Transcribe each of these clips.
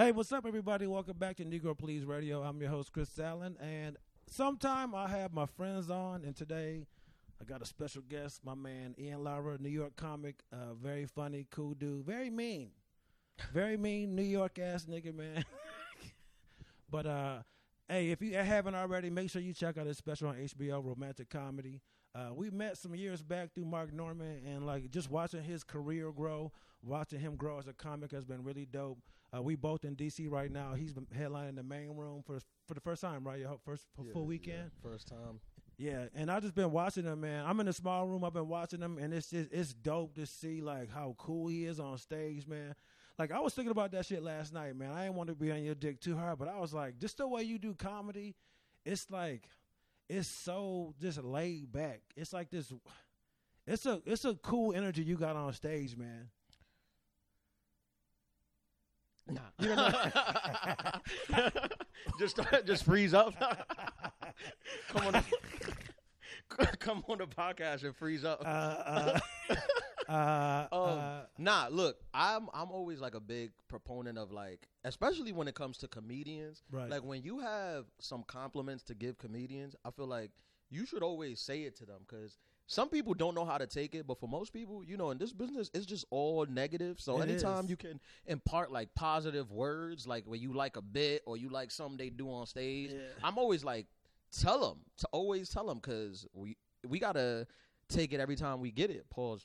Hey, what's up, everybody? Welcome back to Negro Please Radio. I'm your host, Chris Allen, and sometime I have my friends on, and today I got a special guest, my man Ian Lara, New York comic, uh, very funny, cool dude, very mean, very mean New York ass nigga, man. but uh, hey, if you haven't already, make sure you check out his special on HBO, romantic comedy. Uh, we met some years back through Mark Normand, and like just watching his career grow, watching him grow as a comic has been really dope. Uh, we both in DC right now. He's been headlining the main room for for the first time, right? Your first Yeah, full weekend. yeah, first time. Yeah, and I just been watching him, man. I'm in a small room. I've been watching him, and it's just it's dope to see like how cool he is on stage, man. Like I was thinking about that shit last night, man. I didn't want to be on your dick too hard, but I was like, just the way you do comedy, it's like it's so just laid back. It's like this. It's a it's a cool energy you got on stage, man. Nah. just just freeze up. come on, come on the podcast and freeze up. Uh, uh, uh, Um, uh, nah, look, I'm I'm always like a big proponent of like, especially when it comes to comedians. Right. Like when you have some compliments to give comedians, I feel like you should always say it to them because some people don't know how to take it, but for most people, you know, in this business, it's just all negative. So It anytime is. you can impart like positive words, like when you like a bit or you like something they do on stage, Yeah. I'm always like, tell them to always tell them because we we gotta take it every time we get it. Pause.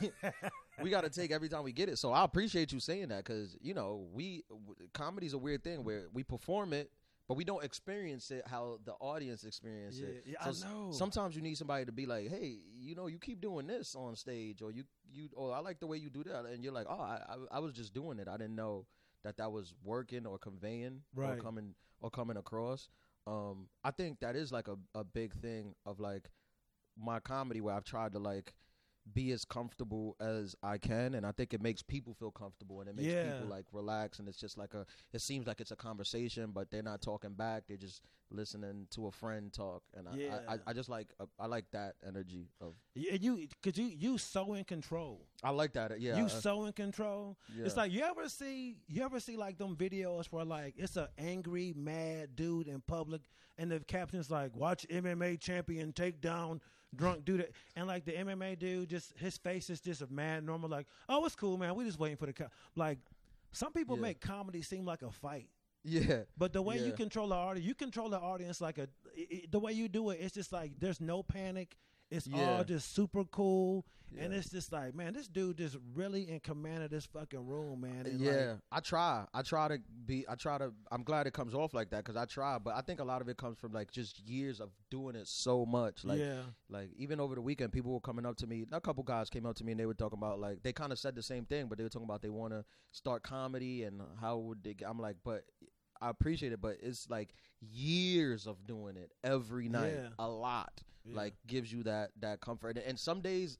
we got to take every time we get it. So I appreciate you saying that because you know we w- comedy's a weird thing where we perform it, but we don't experience it how the audience experience it. Yeah, so I know. Sometimes you need somebody to be like, hey, you know, you keep doing this on stage, or you you, or I like the way you do that, and you're like, oh, I I, I was just doing it. I didn't know that that was working or conveying Right. or coming or coming across. Um, I think that is like a a big thing of like my comedy where I've tried to like be as comfortable as I can, and I think it makes people feel comfortable, and it makes Yeah. people like relax, and it's just like a. It seems like it's a conversation, but they're not talking back; they're just listening to a friend talk, and I, Yeah. I, I, I just like uh, I like that energy of. Yeah, you cause you you so in control. I like that, yeah. you uh, so in control. It's like you ever see you ever see like them videos where like it's a angry mad dude in public and the caption's like watch MMA champion take down drunk dude and like the MMA dude just his face is just a mad normal like oh it's cool man we just waiting for the co-. like some people Yeah. make comedy seem like a fight. yeah, But the way you control the audience, you control the audience like a. i i the way you do it, it's just like there's no panic. It's Yeah. all just super cool, and it's just like, man, this dude just really in command of this fucking room, man. And yeah, like, I try. I try to be. I try to. I'm glad it comes off like that because I try. But I think a lot of it comes from like just years of doing it so much. Like, yeah, like even over the weekend, people were coming up to me. A couple guys came up to me and they were talking about like they kind of said the same thing, but they were talking about they want to start comedy and how would they? I'm like, but I appreciate it, but it's like years of doing it every night, Yeah. a lot. Yeah. Like gives you that that comfort. And some days,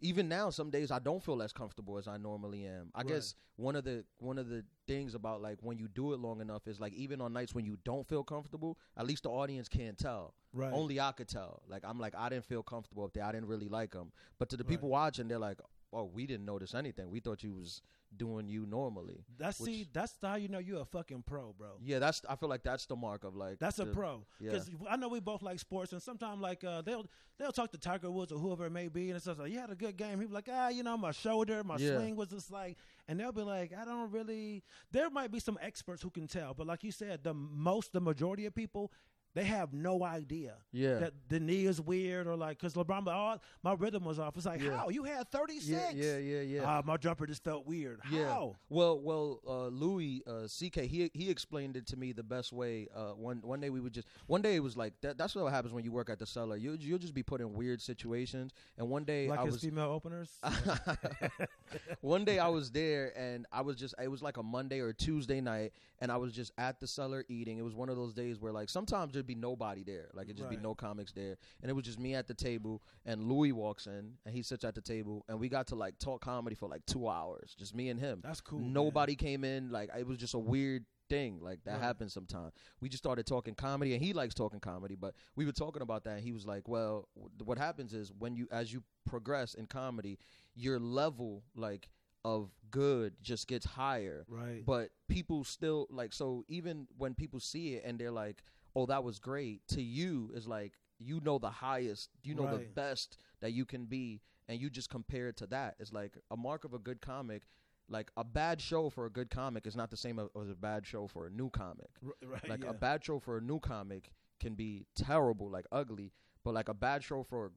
even now, some days I don't feel as comfortable as I normally am. I Right. guess one of the one of the things about like when you do it long enough is like even on nights when you don't feel comfortable, at least the audience can't tell. right. Only I could tell. Like I'm like I didn't feel comfortable up there. I didn't really like them. But to the Right. people watching, they're like, "Oh, we didn't notice anything. We thought you was doing you normally." that's see, which- that's how you know you're a fucking pro, bro. Yeah, that's. I feel like that's the mark of like. That's a the- pro. yeah. Because I know we both like sports, and sometimes like uh, they'll they'll talk to Tiger Woods or whoever it may be, and it's just like you had a good game. He'll be like, ah, you know, my shoulder, my Yeah. swing was just like, and they'll be like, I don't really. There might be some experts who can tell, but like you said, the most, the majority of people. They have no idea Yeah. that the knee is weird or like because LeBron, oh, my rhythm was off. It's like, Yeah. how you had thirty Yeah, yeah, yeah, yeah. Ah, my jumper just felt weird. Yeah. How? Well, well, uh, Louis uh, CK he he explained it to me the best way. Uh, one one day we would just one day it was like that. That's what happens when you work at the cellar. You you'll just be put in weird situations. And one day Like I his was female openers. one day I was there and I was just it was like a Monday or Tuesday night and I was just at the cellar eating. It was one of those days where like sometimes there'd be nobody there. Like it'd just Right. be no comics there. And it was just me at the table and Louis walks in and he sits at the table and we got to like talk comedy for like 2 hours. Just me and him. That's cool. man. Nobody came in. Like it was just a weird thing. Like that Right. happens sometimes. We just started talking comedy, and he likes talking comedy. But we were talking about that, and he was like, "Well, w- what happens is when you, as you progress in comedy, your level like of good just gets higher. Right. But people still like so even when people see it and they're like, "Oh, that was great." To you is like you know the highest, you know the best that you can be and you just compare it to that. It's like a mark of a good comic like a bad show for a good comic is not the same as as a bad show for a new comic. R- right, Like yeah. a bad show for a new comic can be terrible, like ugly, but like a bad show for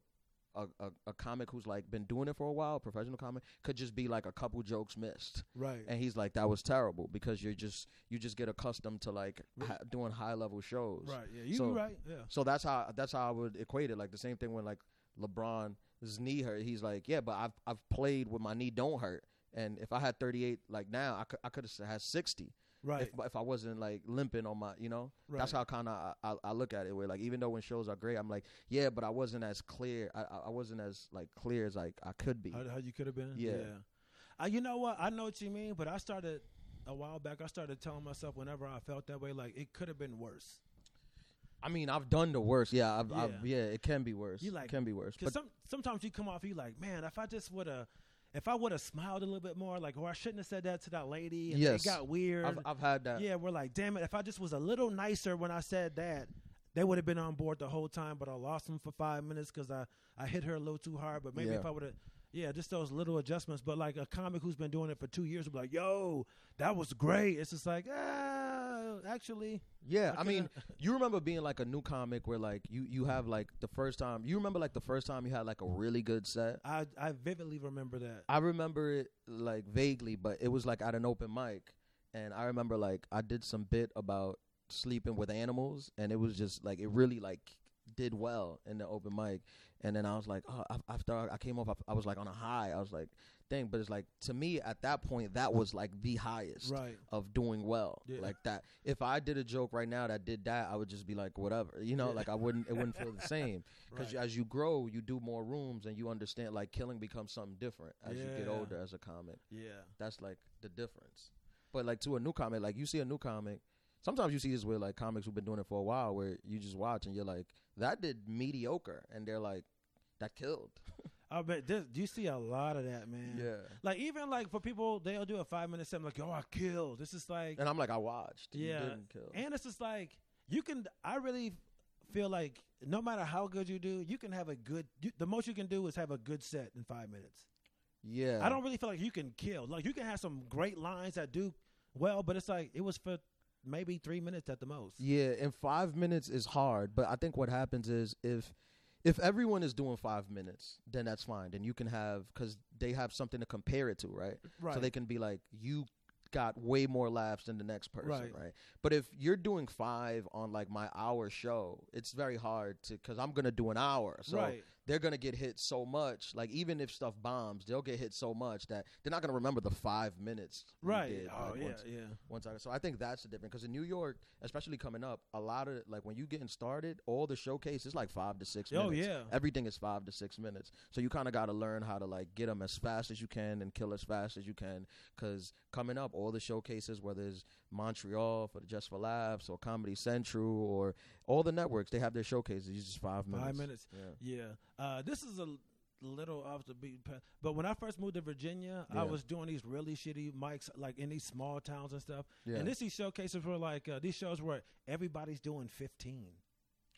a, a, a comic who's like been doing it for a while, professional comic, could just be like a couple jokes missed, right. and he's like that was terrible because you're just you just get accustomed to like ha- doing high level shows. right. Yeah. You So- right. Yeah. So that's how that's how I would equate it. Like the same thing when like LeBron his knee hurt, he's like, yeah, but I've I've played with my knee don't hurt, and if I had 38 like now, I could I could have had 60 Right. if if I wasn't like limping on my, you know. That's how kind of I, I, I look at it. Where like even though when shows are great, I'm like, yeah, but I wasn't as clear. I I- wasn't as like clear as like I could be. How, how you could have been? Yeah. Uh, you know what? I know what you mean, but I started a while back. I started telling myself whenever I felt that way, like it could have been worse. I mean, I've done the worst. Yeah, I've, I've Yeah. yeah, it can be worse. You like- it can be worse. Because But some sometimes you come off, you like, man, if I just would have, if I would have smiled a little bit more, like, or I shouldn't have said that to that lady, and Yes. it got weird. I've I've had that. yeah, we're like, damn it, if I just was a little nicer when I said that, they would have been on board the whole time. But I lost them for five minutes because I I hit her a little too hard. But maybe Yeah. if I would have. Yeah, just those little adjustments. But like a comic who's been doing it for two years would be like, "Yo, that was great." It's just like, ah, actually, Yeah, I I mean, you remember being like a new comic where like you you have like the first time. You remember like the first time you had like a really good set. I I vividly remember that. I remember it like vaguely, but it was like at an open mic, and I remember like I did some bit about sleeping with animals, and it was just like it really like did well in the open mic, and then I was like, oh, after I came off, I- was like on a high. I was like, dang, but it's like to me at that point that was like the highest Right. of doing well Yeah. like that if i did a joke right now that did that i would just be like whatever you know Yeah. like i wouldn't it wouldn't feel the same because Right. as you grow you do more rooms and you understand like killing becomes something different as you get older as a comic Yeah. that's like the difference but like to a new comic like you see a new comic sometimes you see this with like comics who've been doing it for a while where you just watch and you're like that did mediocre and they're like that killed I bet this, Do you see a lot of that, man. Yeah. Like even like for people, they'll do a five minute set like, "Oh, I killed." This is like, and i'm like i watched You Yeah. didn't kill and it's just like you can. I really feel like no matter how good you do, you can have a good. You, the most you can do is have a good set in five minutes. yeah I don't really feel like you can kill. Like you can have some great lines that do well, but it's like it was for maybe three minutes at the most. Yeah, and five minutes is hard, but I think what happens is if if everyone is doing five minutes, then that's fine. Then you can have because they have something to compare it to, right? Right. So they can be like, you got way more laughs than the next person, Right. right? But if you're doing five on like my hour show, it's very hard to because I'm gonna do an hour, so right. They're gonna get hit so much. Like even if stuff bombs, they'll get hit so much that they're not gonna remember the five minutes. Right. did, oh like, yeah. once- Yeah. one time. So I think that's the difference. Because in New York, especially coming up, a lot of like when you getting started, all the showcase is like five to six Oh minutes. yeah. Everything is five to six minutes. So you kind of got to learn how to like get them as fast as you can and kill as fast as you can. Because coming up, all the showcases, whether it's Montreal for the Just for Laughs or Comedy Central or all the networks, they have their showcases. It's just five minutes. Five minutes. Yeah. Yeah. Uh, this is a little off the beat path. But when I first moved to Virginia, I was doing these really shitty mics, like in these small towns and stuff. Yeah. And this these showcases were like uh, these shows where everybody's doing fifteen.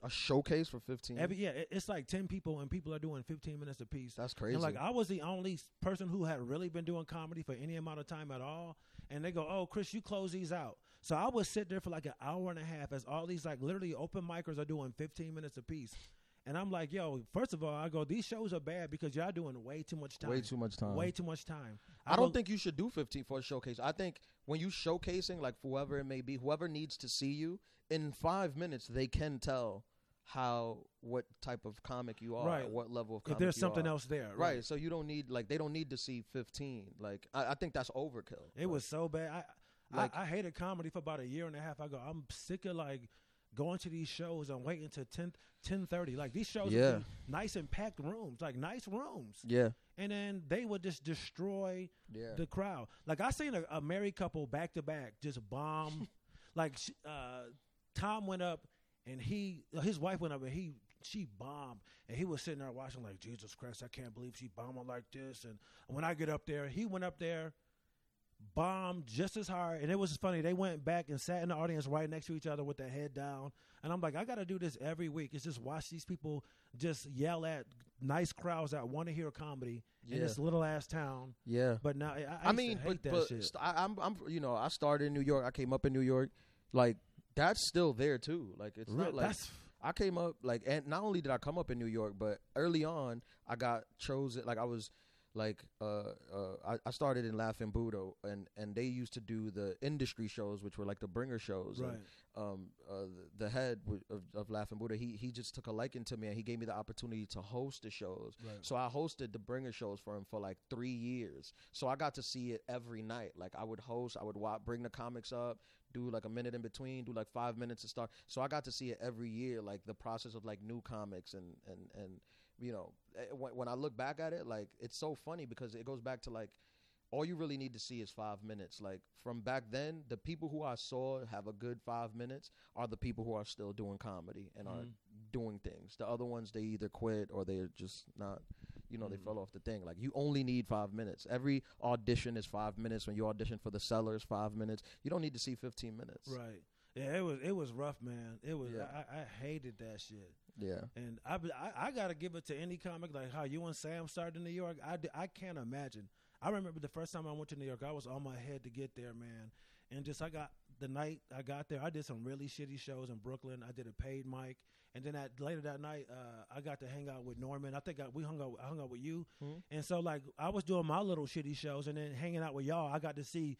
a showcase for fifteen. Every yeah, it, it's like ten people, and people are doing fifteen minutes apiece. That's crazy. And like I was the only person who had really been doing comedy for any amount of time at all. And they go, "Oh, Chris, you close these out." So I would sit there for like an hour and a half as all these like literally open micers are doing fifteen minutes apiece. And I'm like, "Yo, first of all, I go, these shows are bad because y'all doing way too much time. way too much time. Way too much time." I don't go- think you should do 15 for a showcase. I think when you showcasing, like whoever it may be, whoever needs to see you, in five minutes they can tell how what type of comic you are, Right. what level of if comic there's you something are. else there, Right. So you don't need like they don't need to see 15. Like I, I think that's overkill. It was so bad. I, Like- I I hated comedy for about a year and a half. I go, I'm sick of like going to these shows and waiting to 10, 10.30. Like these shows Yeah. nice and packed rooms, like nice rooms. yeah. And then they would just destroy Yeah. the crowd. Like I seen a, a married couple back to back just bomb. like uh, Tom went up and he his wife went up and he she bombed and he was sitting there watching like Jesus Christ I can't believe she bombed like this and when I get up there he went up there bombed just as hard. And it was funny. They went back and sat in the audience right next to each other with their head down. And I'm like, I got to do this every week. It's just watch these people just yell at nice crowds that want to hear comedy in Yeah. this little ass town. Yeah. But now, I, I, I mean, hate but, that but shit. I, I'm, I'm, you know, I started in New York. I came up in New York. Like that's still there too. Like it's Real- not like that's I came up like, and not only did I come up in New York, but early on I got chosen. Like I was, like, uh, uh, I, I started in Laughing Buddha, and and they used to do the industry shows, which were like the bringer shows. and, right. um, uh, the, the head of, of Laughing Buddha, he he just took a liking to me, and he gave me the opportunity to host the shows. Right. So I hosted the bringer shows for him for like three years. So I got to see it every night. Like I would host, I would bring the comics up, do like a minute in between, do like five minutes to start. So I got to see it every year, like the process of like new comics and and and you know eh, when, when I look back at it, like it's so funny because it goes back to like all you really need to see is five minutes. Like from back then, the people who I saw have a good five minutes are the people who are still doing comedy and are Mhm. doing things. The other ones they either quit or they're just not. You know, they Mhm. fell off the thing. Like you only need five minutes. Every audition is five minutes. When you audition for the sellers, five minutes. You don't need to see fifteen minutes. Right. Yeah, it was it was rough, man. It was Yeah. I, I hated that shit. Yeah. And I, I I gotta give it to any comic like how you and Sam started in New York. I, I can't imagine. I remember the first time I went to New York, I was on my head to get there, man. And just I got the night I got there, I did some really shitty shows in Brooklyn. I did a paid mic, and then at, later that night, uh, I got to hang out with Normand. I think I, we hung out. I hung out with you, Mhm. and so like I was doing my little shitty shows, and then hanging out with y'all. I got to see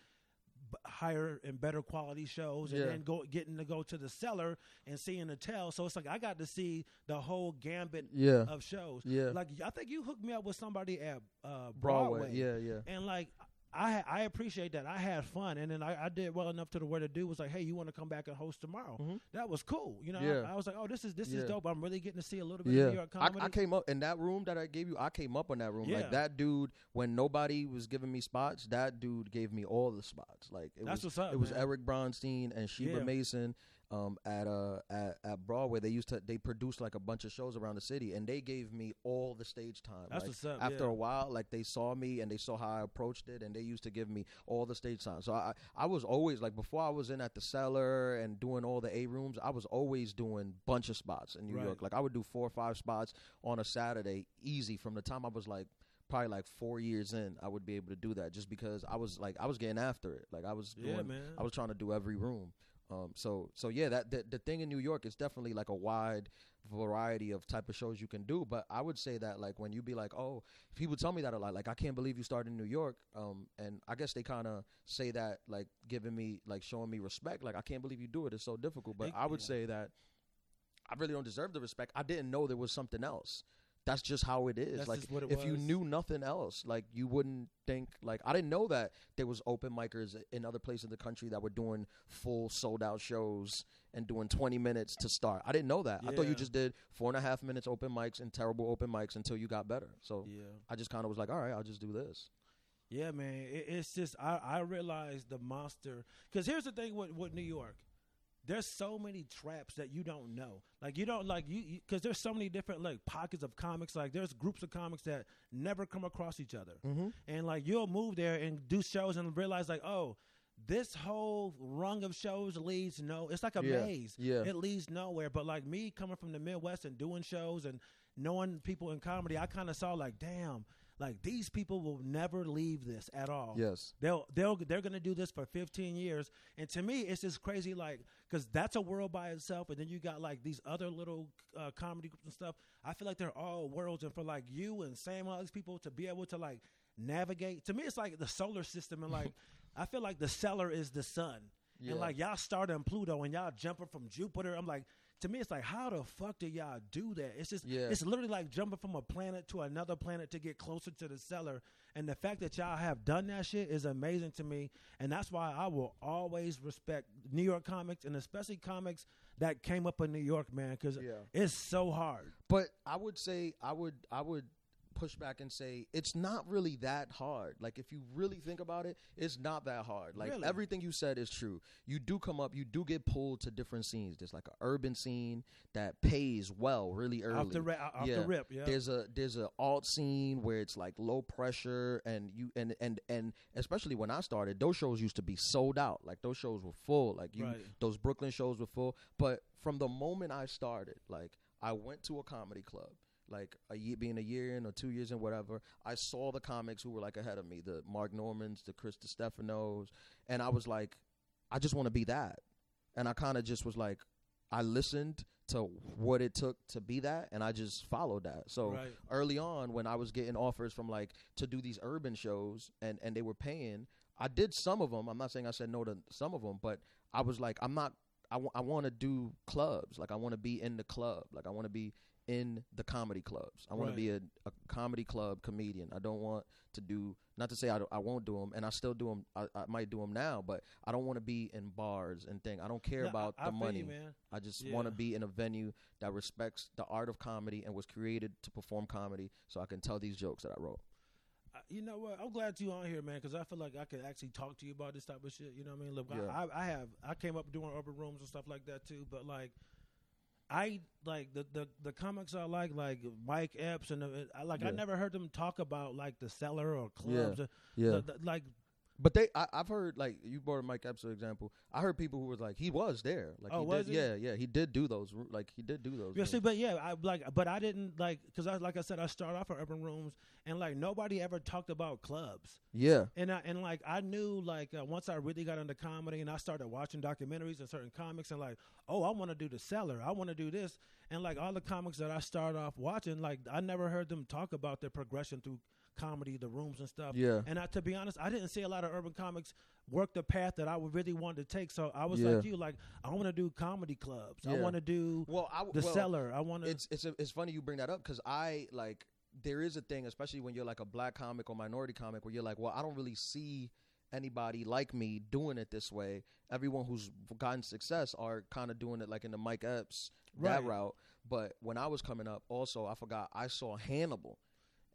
higher and better quality shows, and Yeah. then go getting to go to the cellar and seeing the tell. So it's like I got to see the whole gambit Yeah. of shows. Yeah. Like I think you hooked me up with somebody at uh, Broadway. Broadway. Yeah. Yeah. And like I I appreciate that. I had fun, and then I, I did well enough to the where the dude was like, "Hey, you want to come back and host tomorrow?" Mhm. That was cool. You know, Yeah. I, I was like, "Oh, this is this Yeah. is dope. I'm really getting to see a little bit Yeah, of New York I, comedy." I came up in that room that I gave you. I came up on that room. Like that dude, when nobody was giving me spots, that dude gave me all the spots. Like it That's was, what's up, it was. Eric Bronstein and Sheba. Mason. Um, at uh at, at Broadway, they used to they produced like a bunch of shows around the city, and they gave me all the stage time. That's Like, what's up, After yeah. a while, like they saw me and they saw how I approached it, and they used to give me all the stage time. So I I was always like before I was in at the cellar and doing all the A rooms, I was always doing bunch of spots in New Right. York. Like I would do four or five spots on a Saturday, easy. From the time I was like probably like four years in, I would be able to do that just because I was like I was getting after it. Like I was yeah, doing, man. I was trying to do every room. Um, so so yeah, that the, the thing in New York is definitely like a wide variety of type of shows you can do. But I would say that like when you be like, oh, people tell me that a lot. Like I can't believe you started in New York. Um, and I guess they kind of say that like giving me like showing me respect. Like I can't believe you do it. It's so difficult. But I would say that I really don't deserve the respect. I didn't know there was something else. That's just how it is. That's like just what it if you knew nothing else, like you wouldn't think like I didn't know that there was open micers in other places in the country that were doing full sold out shows and doing 20 minutes to start. I didn't know that. I thought you just did four and a half minutes open mics and terrible open mics until you got better. So yeah. I just kind of was like, all right, I'll just do this. Yeah, man. It, it's just I I realized the monster because here's the thing with with New York. There's so many traps that you don't know. Like you don't like you because there's so many different like pockets of comics. Like there's groups of comics that never come across each other, Mm-hmm. and like you'll move there and do shows and realize like oh. This whole rung of shows leads no. It's like a Yeah, maze. yeah. it leads nowhere. But like me coming from the Midwest and doing shows and knowing people in comedy, I kind of saw like, damn, like these people will never leave this at all. Yes. They'll they'll they're gonna do this for 15 years, and to me, it's just crazy. Like, because that's a world by itself, and then you got like these other little uh, comedy groups and stuff. I feel like they're all worlds, and for like you and Sam, and all these people to be able to like navigate. To me, it's like the solar system, and like I feel like the cellar is the sun, Yeah. and like y'all started in Pluto, and y'all jumping from Jupiter. I'm like. To me, it's like, how the fuck do y'all do that? It's just, Yeah. it's literally like jumping from a planet to another planet to get closer to the cellar. And the fact that y'all have done that shit is amazing to me. And that's why I will always respect New York comics and especially comics that came up in New York, man, because Yeah. it's so hard. But I would say I would I would push back and say it's not really that hard. Like if you really think about it, it's not that hard. Like Really? everything you said is true. You do come up, you do get pulled to different scenes. There's like an urban scene that pays well really early. off the ra- off Yeah. the rip. Yeah, There's a there's a alt scene where it's like low pressure and you and and and especially when I started, those shows used to be sold out. Like those shows were full. Like you Right. those Brooklyn shows were full. But from the moment I started, like I went to a comedy club, like a year being a year in or two years in, whatever. I saw the comics who were like ahead of me, the Mark Normands, the Chris Distefanos, and I was like, I just want to be that. And I kind of just was like, I listened to what it took to be that, and I just followed that. So right. early on when I was getting offers from like to do these urban shows and and they were paying, I did some of them. I'm not saying I said no to some of them, but I was like, I'm not. I, w- I want to do clubs. Like I want to be in the club. Like I want to be in the comedy clubs. I want Right. to be a, a comedy club comedian. I don't want to do. Not to say I, I won't do them, and I still do them. I, I might do them now, but I don't want to be in bars and thing. I don't care No, about I the money. you, man. I just Yeah. want to be in a venue that respects the art of comedy and was created to perform comedy, so I can tell these jokes that I wrote. You know what? I'm glad you on here, man, because I feel like I could actually talk to you about this type of shit. You know what I mean? Look, Yeah. I, I, I have I came up doing urban rooms and stuff like that too, but like. I like the, the the comics I like like Mike Epps and the, I like I never heard them talk about like the cellar or clubs. Or Yeah, the- the- like but they, I, I've heard like you brought up Mike Epps as an example. I heard people who was like, he was there. Like, Oh, he was did? Yeah, yeah, he did do those. Like, he did do those. Yeah, see, but yeah, I like, but I didn't like because I like I said, I started off at urban rooms, and like nobody ever talked about clubs, yeah, and I and like I knew like uh, once I really got into comedy and I started watching documentaries and certain comics and like, oh, I want to do the cellar, I want to do this, and like all the comics that I started off watching, like I never heard them talk about their progression through comedy, the rooms and stuff. yeah, And I, to be honest, I didn't see a lot of urban comics work the path that I would really want to take. So I was Yeah. like you, like I want to do comedy clubs. I want to do Well, I the well, cellar. I want to. It's it's a, it's funny you bring that up because I like there is a thing, especially when you're like a black comic or minority comic, where you're like, well, I don't really see anybody like me doing it this way. Everyone who's gotten success are kind of doing it like in the Mike Epps that route. But when I was coming up, also I forgot I saw Hannibal,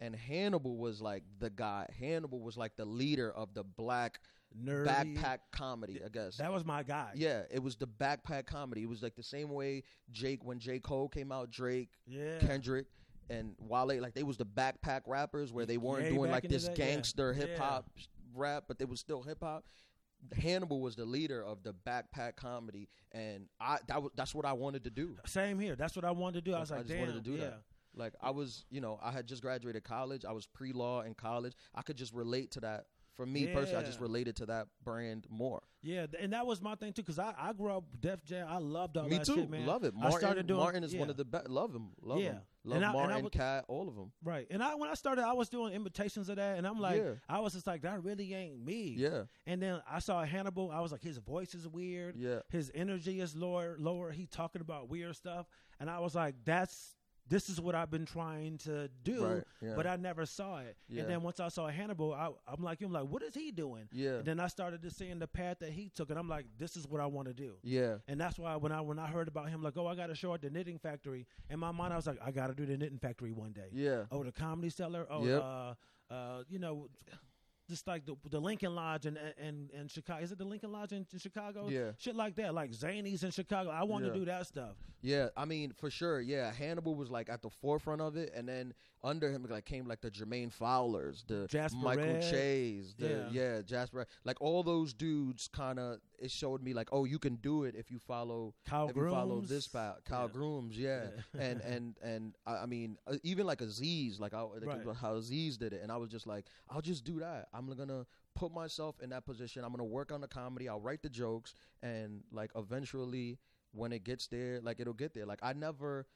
and Hannibal was like the guy. Hannibal was like the leader of the black nerdy. backpack comedy, I guess. That was my guy. Yeah, it was the backpack comedy. It was like the same way Jake when J Cole came out, Drake, yeah. Kendrick, and Wale, like they was the backpack rappers where they weren't Yeah, doing like this yeah. gangster Yeah. hip hop rap, but they was still hip hop. Hannibal was the leader of the backpack comedy, and I that was that's what I wanted to do. Same here. That's what I wanted to do. I was I like, just damn, wanted to do yeah. that. Like I was, you know, I had just graduated college. I was pre law in college. I could just relate to that. For me personally, I just related to that brand more. Yeah, and that was my thing too. Because I, I grew up Def Jam. I loved all Me that too. shit, man. Love it. I Martin, started doing- Martin is one of the best. Love him. Love Yeah. him. Love And I- and I Martin, would- Katt, all of them. Right, and I when I started, I was doing imitations of that, and I'm like, Yeah. I was just like, that really ain't me. Yeah, And then I saw Hannibal. I was like, his voice is weird. yeah, His energy is lower. Lower. He talking about weird stuff, and I was like, that's this is what I've been trying to do. right. Yeah, But I never saw it. Yeah. And then once I saw Hannibal, I, I'm like, I'm like, what is he doing? yeah, And then I started to seeing the path that he took, and I'm like, this is what I want to do. yeah, And that's why when I when I heard about him, like, oh, I got a show at the Knitting Factory. In my mind, I was like, I got to do the Knitting Factory one day. yeah, Oh, the Comedy Cellar. Oh, Yep. uh, uh, you know, just like the the Lincoln Lodge and and and Chicago. Is it the Lincoln Lodge in, in Chicago? Yeah. Shit like that, like Zanies in Chicago. I want Yeah. to do that stuff. yeah. I mean, for sure. Yeah, Hannibal was like at the forefront of it, and then under him like came like the Jermaine Fowlers, the Jasper Michael Red. Chase, the Yeah. yeah, Jasper. Like all those dudes, kind of. It showed me like, oh, you can do it if you follow Kyle if you follow Grooms. this path, Kyle Yeah. Grooms, yeah, Yeah. and and and I, I mean, uh, even like Aziz, like, I, like Right. how Aziz did it, and I was just like, I'll just do that. I'm gonna put myself in that position. I'm gonna work on the comedy. I'll write the jokes, and like eventually, when it gets there, like it'll get there. Like I never.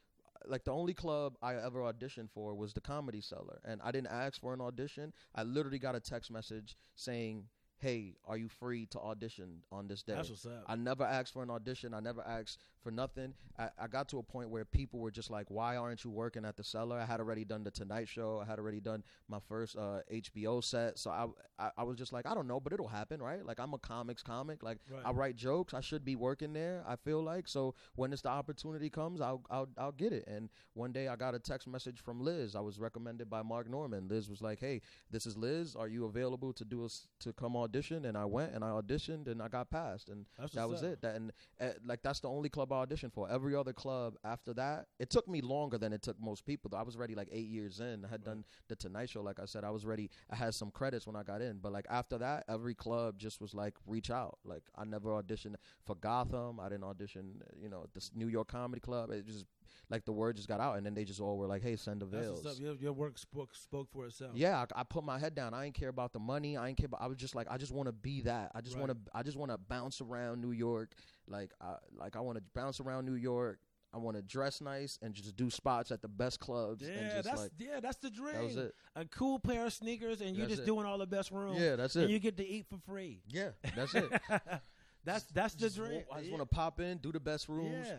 Like the only club I ever auditioned for was the Comedy Cellar, and I didn't ask for an audition. I literally got a text message saying, "Hey, are you free to audition on this day?" That's what's up. I never asked for an audition. I never asked for nothing. I, I got to a point where people were just like, "Why aren't you working at the cellar?" I had already done the Tonight Show. I had already done my first uh, HBO set. So I, I I was just like, I don't know, but it'll happen, right? Like I'm a comics comic. Like Right. I write jokes. I should be working there. I feel like so when it's the opportunity comes, I'll I'll I'll get it. And one day I got a text message from Liz. I was recommended by Mark Normand. Liz was like, "Hey, this is Liz. Are you available to do us to come audition?" And I went and I auditioned and I got passed. And That's that was up. it. That and uh, like that's the only club I auditioned for. Every other club after that, it took me longer than it took most people. Though I was ready like eight years in. I had done the Tonight Show. Like I said, I was ready. I had some credits when I got in. But like after that, every club just was like reach out. Like I never auditioned for Gotham. I didn't audition. You know, the New York Comedy Club. It just like the word just got out, and then they just all were like, "Hey, send the veils." Your, your work spoke spoke for itself. Yeah, I, I put my head down. I ain't care about the money. I ain't care. About, I was just like, I just want to be that. I just Right. want to. I just want to bounce around New York. Like, I like I want to bounce around New York. I want to dress nice and just do spots at the best clubs. and Yeah, just that's like yeah, that's the dream. that. A cool pair of sneakers, and you're That's just it. doing all the best rooms. Yeah, that's and it. you get to eat for free. yeah, that's it. that's that's the Just wa- dream. I just yeah. want to pop in, do the best rooms, Yeah,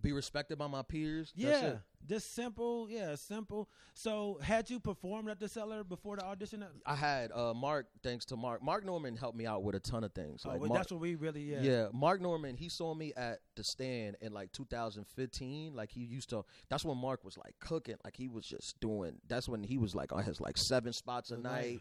be respected by my peers. That's yeah. Just simple. Yeah, simple. So, had you performed at the cellar before the audition? I had uh, Mark. Thanks to Mark. Mark Normand helped me out with a ton of things. oh, well, Mark, that's what we really. Yeah. Yeah. Mark Normand, he saw me at the stand in like 2015. Like he used to. That's when Mark was like cooking. Like he was just doing. That's when he was like on his like seven spots a night,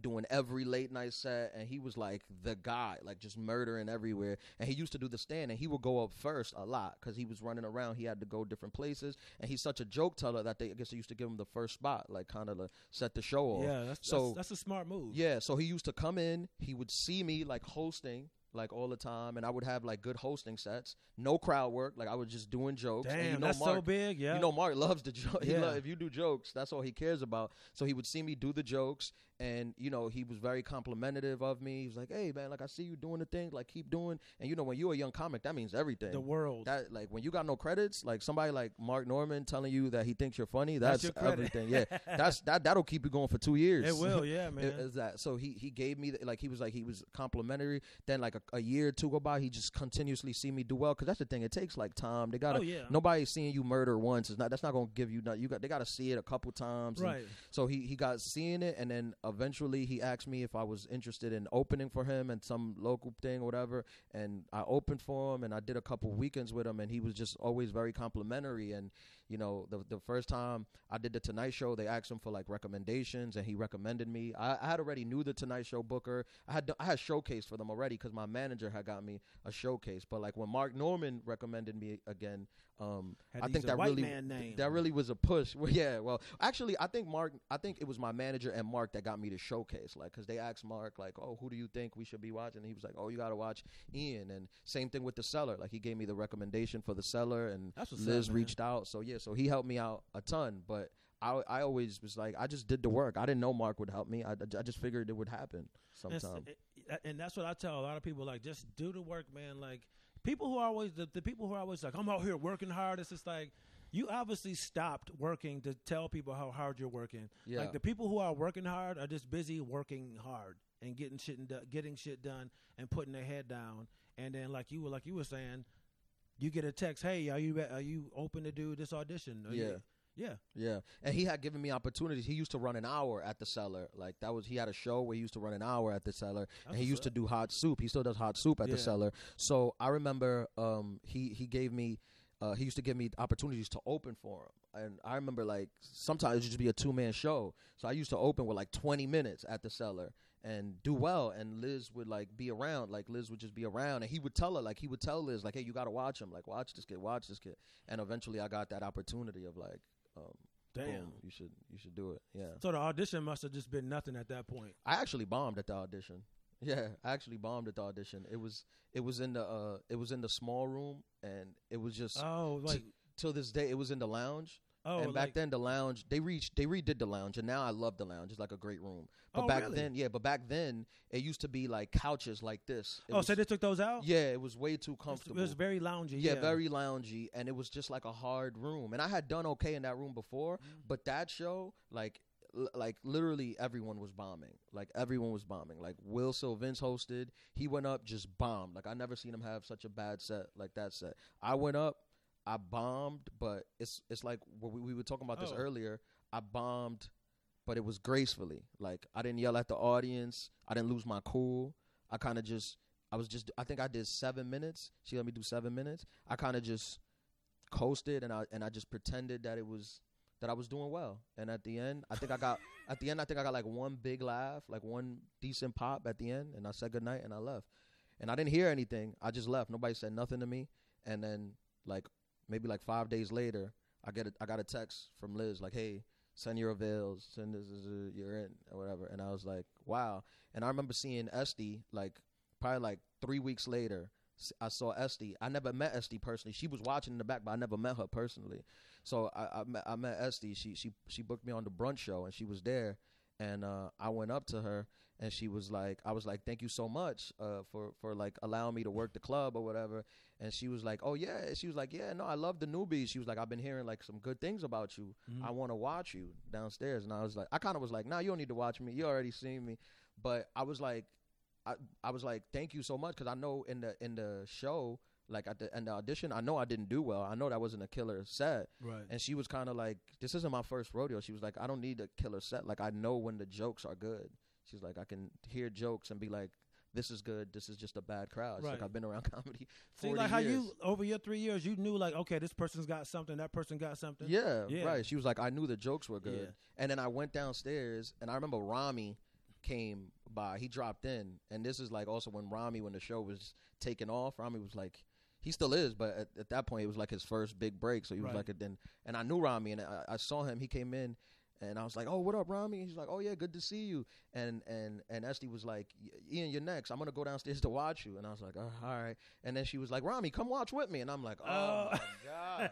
doing every late night set, and he was like the guy, like just murdering everywhere. And he used to do the stand, and he would go up first a lot because he was running around. He had to go different places, and he's such a joke teller that they I guess they used to give him the first spot, like kind of set the show off. Yeah, that's, So- that's, that's a smart move. Yeah, so he used to come in, he would see me like hosting like all the time and I would have like good hosting sets. No crowd work, like I was just doing jokes. Damn, and you know that's Mark, so big. Yeah. You know Mark loves the joke. Yeah. Lo- if you do jokes, that's all he cares about. So he would see me do the jokes and you know, he was very complimentary of me. He was like, "Hey man, like I see you doing the thing, like keep doing." And you know when you're a young comic, that means everything. the world. that like when you got no credits, like somebody like Mark Normand telling you that he thinks you're funny, That's that's, everything. Yeah. that's that that'll keep you going for 2 years. it will. Yeah, man. It- is that so he he gave me the, like he was like he was complimentary then like a, a year or two go by he just continuously see me do well because that's the thing it takes like time they gotta oh yeah. nobody's seeing you murder once it's not that's not gonna give you nothing. you got they gotta see it a couple times and Right. so he he got seeing it and then eventually he asked me if I was interested in opening for him and some local thing or whatever and I opened for him and I did a couple weekends with him and he was just always very complimentary and you know the the first time I did the Tonight Show they asked him for like recommendations and he recommended me. I, I had already knew the Tonight Show booker. I had I had showcase for them already because my manager had got me a showcase but like when Mark Normand recommended me again um I think that really that really was a push. Well, yeah, well, actually, I think Mark. I think it was my manager and Mark that got me to showcase, like, because they asked Mark, like, "Oh, who do you think we should be watching?" And he was like, "Oh, you got to watch Ian." And same thing with the cellar. Like, he gave me the recommendation for the cellar, and Liz up, reached out. So yeah, so he helped me out a ton. But I, I always was like, I just did the work. I didn't know Mark would help me. I, I just figured it would happen sometime. it- and that's what I tell a lot of people. Like, just do the work, man. Like, people who are always the, the people who are always like, I'm out here working hard. It's just like you obviously stopped working to tell people how hard you're working. Yeah. Like the people who are working hard are just busy working hard and getting shit and do- getting shit done and putting their head down. And then, like you were like you were saying, you get a text, "Hey, are you are you open to do this audition?" Are you- yeah. Yeah, and he had given me opportunities. He used to run an hour at the cellar. Like that was he had a show where he used to run an hour at the cellar, and he used to do hot soup. He still does hot soup at Yeah. the cellar. So I remember um, he he gave me. Uh, he used to give me opportunities to open for him, and I remember like sometimes it would just be a two man show. So I used to open with like twenty minutes at the cellar and do well. And Liz would like be around, like Liz would just be around, and he would tell her, like he would tell Liz, like, "Hey, you got to watch him, like watch this kid, watch this kid." And eventually, I got that opportunity of like, um, Damn. Boom, you should you should do it. Yeah. So the audition must have just been nothing at that point. I actually bombed at the audition. Yeah, I actually bombed at the audition. It was it was in the uh it was in the small room and it was just Oh, like till this day it was in the lounge. Oh, and back like, then the lounge they reached they redid the lounge and now I love the lounge. It's like a great room. But Oh, back really? then, yeah, but back then it used to be like couches like this. It oh, was, so they took those out. yeah, it was way too comfortable. It was very loungy. yeah, Yeah, very loungy, and it was just like a hard room. And I had done okay in that room before, Mm. but that show, like, l- like literally everyone was bombing. Like everyone was bombing. Like Wil Sylvince hosted, he went up just bombed. Like I never seen him have such a bad set like that set. I went up, I bombed, but it's it's like what we, we were talking about this Oh. earlier. I bombed, but it was gracefully. Like I didn't yell at the audience. I didn't lose my cool. I kind of just I was just I think I did seven minutes. She let me do seven minutes. I kind of just coasted and I and I just pretended that it was that I was doing well. And at the end, I think I got at the end I think I got like one big laugh, like one decent pop at the end, and I said goodnight and I left. And I didn't hear anything. I just left. Nobody said nothing to me. And then like maybe like five days later, I get a, I got a text from Liz like, "Hey, send your avails, send this, this, you're in or whatever." And I was like, "Wow!" And I remember seeing Estee like probably like three weeks later. I saw Estee. I never met Estee personally. She was watching in the back, but I never met her personally. So I, I met I met Estee. She she she booked me on the brunch show, and she was there. And uh, I went up to her, and she was like, I was like, "Thank you so much uh, for for like allowing me to work the club or whatever." And she was like, "Oh yeah." She was like, "Yeah, no, I love the newbies." She was like, "I've been hearing like some good things about you. Mhm. I want to watch you downstairs." And I was like, I kind of was like, "Nah, you don't need to watch me. You already seen me." But I was like, I I was like, "Thank you so much," because I know in the in the show, like at the end the audition, I know I didn't do well. I know that wasn't a killer set. right. And she was kind of like, "This isn't my first rodeo." She was like, "I don't need a killer set. Like I know when the jokes are good." She's like, "I can hear jokes and be like." This is good. This is just a bad crowd. She's like I've been around comedy. See, 40 like how years. you over your three years, you knew like, okay, this person's got something, that person got something. Yeah, Yeah. right. She was like, I knew the jokes were good. Yeah. And then I went downstairs, and I remember Ramy came by. He dropped in, and this is like also when Ramy, when the show was taking off, Ramy was like, he still is, but at, at that point it was like his first big break. So he was Right. like, a, then, and I knew Ramy, and I, I saw him. He came in. And I was like, "Oh, what up, Ramy?" He's like, "Oh yeah, good to see you." And and and Estee was like, "Ian, you're next. I'm gonna go downstairs to watch you." And I was like, oh, "All right." And then she was like, "Ramy, come watch with me." And I'm like, "Oh, Oh. my god,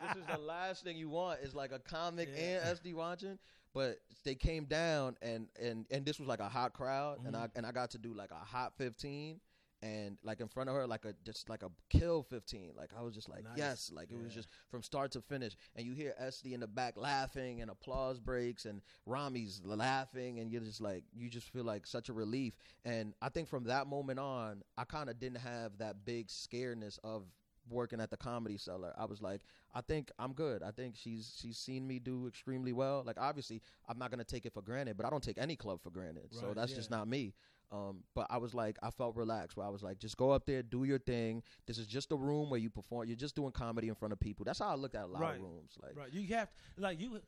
this is the last thing you want is like a comic Yeah. and Estee watching. But they came down and and and this was like a hot crowd, and Mhm. I and I got to do like a hot fifteen. And like in front of her, like a just like a kill fifteen. Like I was just like, Nice. yes, like it was just from start to finish. And you hear Estee in the back laughing, and applause breaks, and Ramy's laughing, and you're just like, you just feel like such a relief. And I think from that moment on, I kind of didn't have that big scaredness of working at the comedy cellar. I was like, I think I'm good. I think she's she's seen me do extremely well. Like obviously, I'm not gonna take it for granted, but I don't take any club for granted. so Right, that's just not me. Um, but I was like, I felt relaxed. Where I was like, just go up there, do your thing. This is just a room where you perform. You're just doing comedy in front of people. That's how I looked at a lot Right. of rooms. Like, Right. You have like you.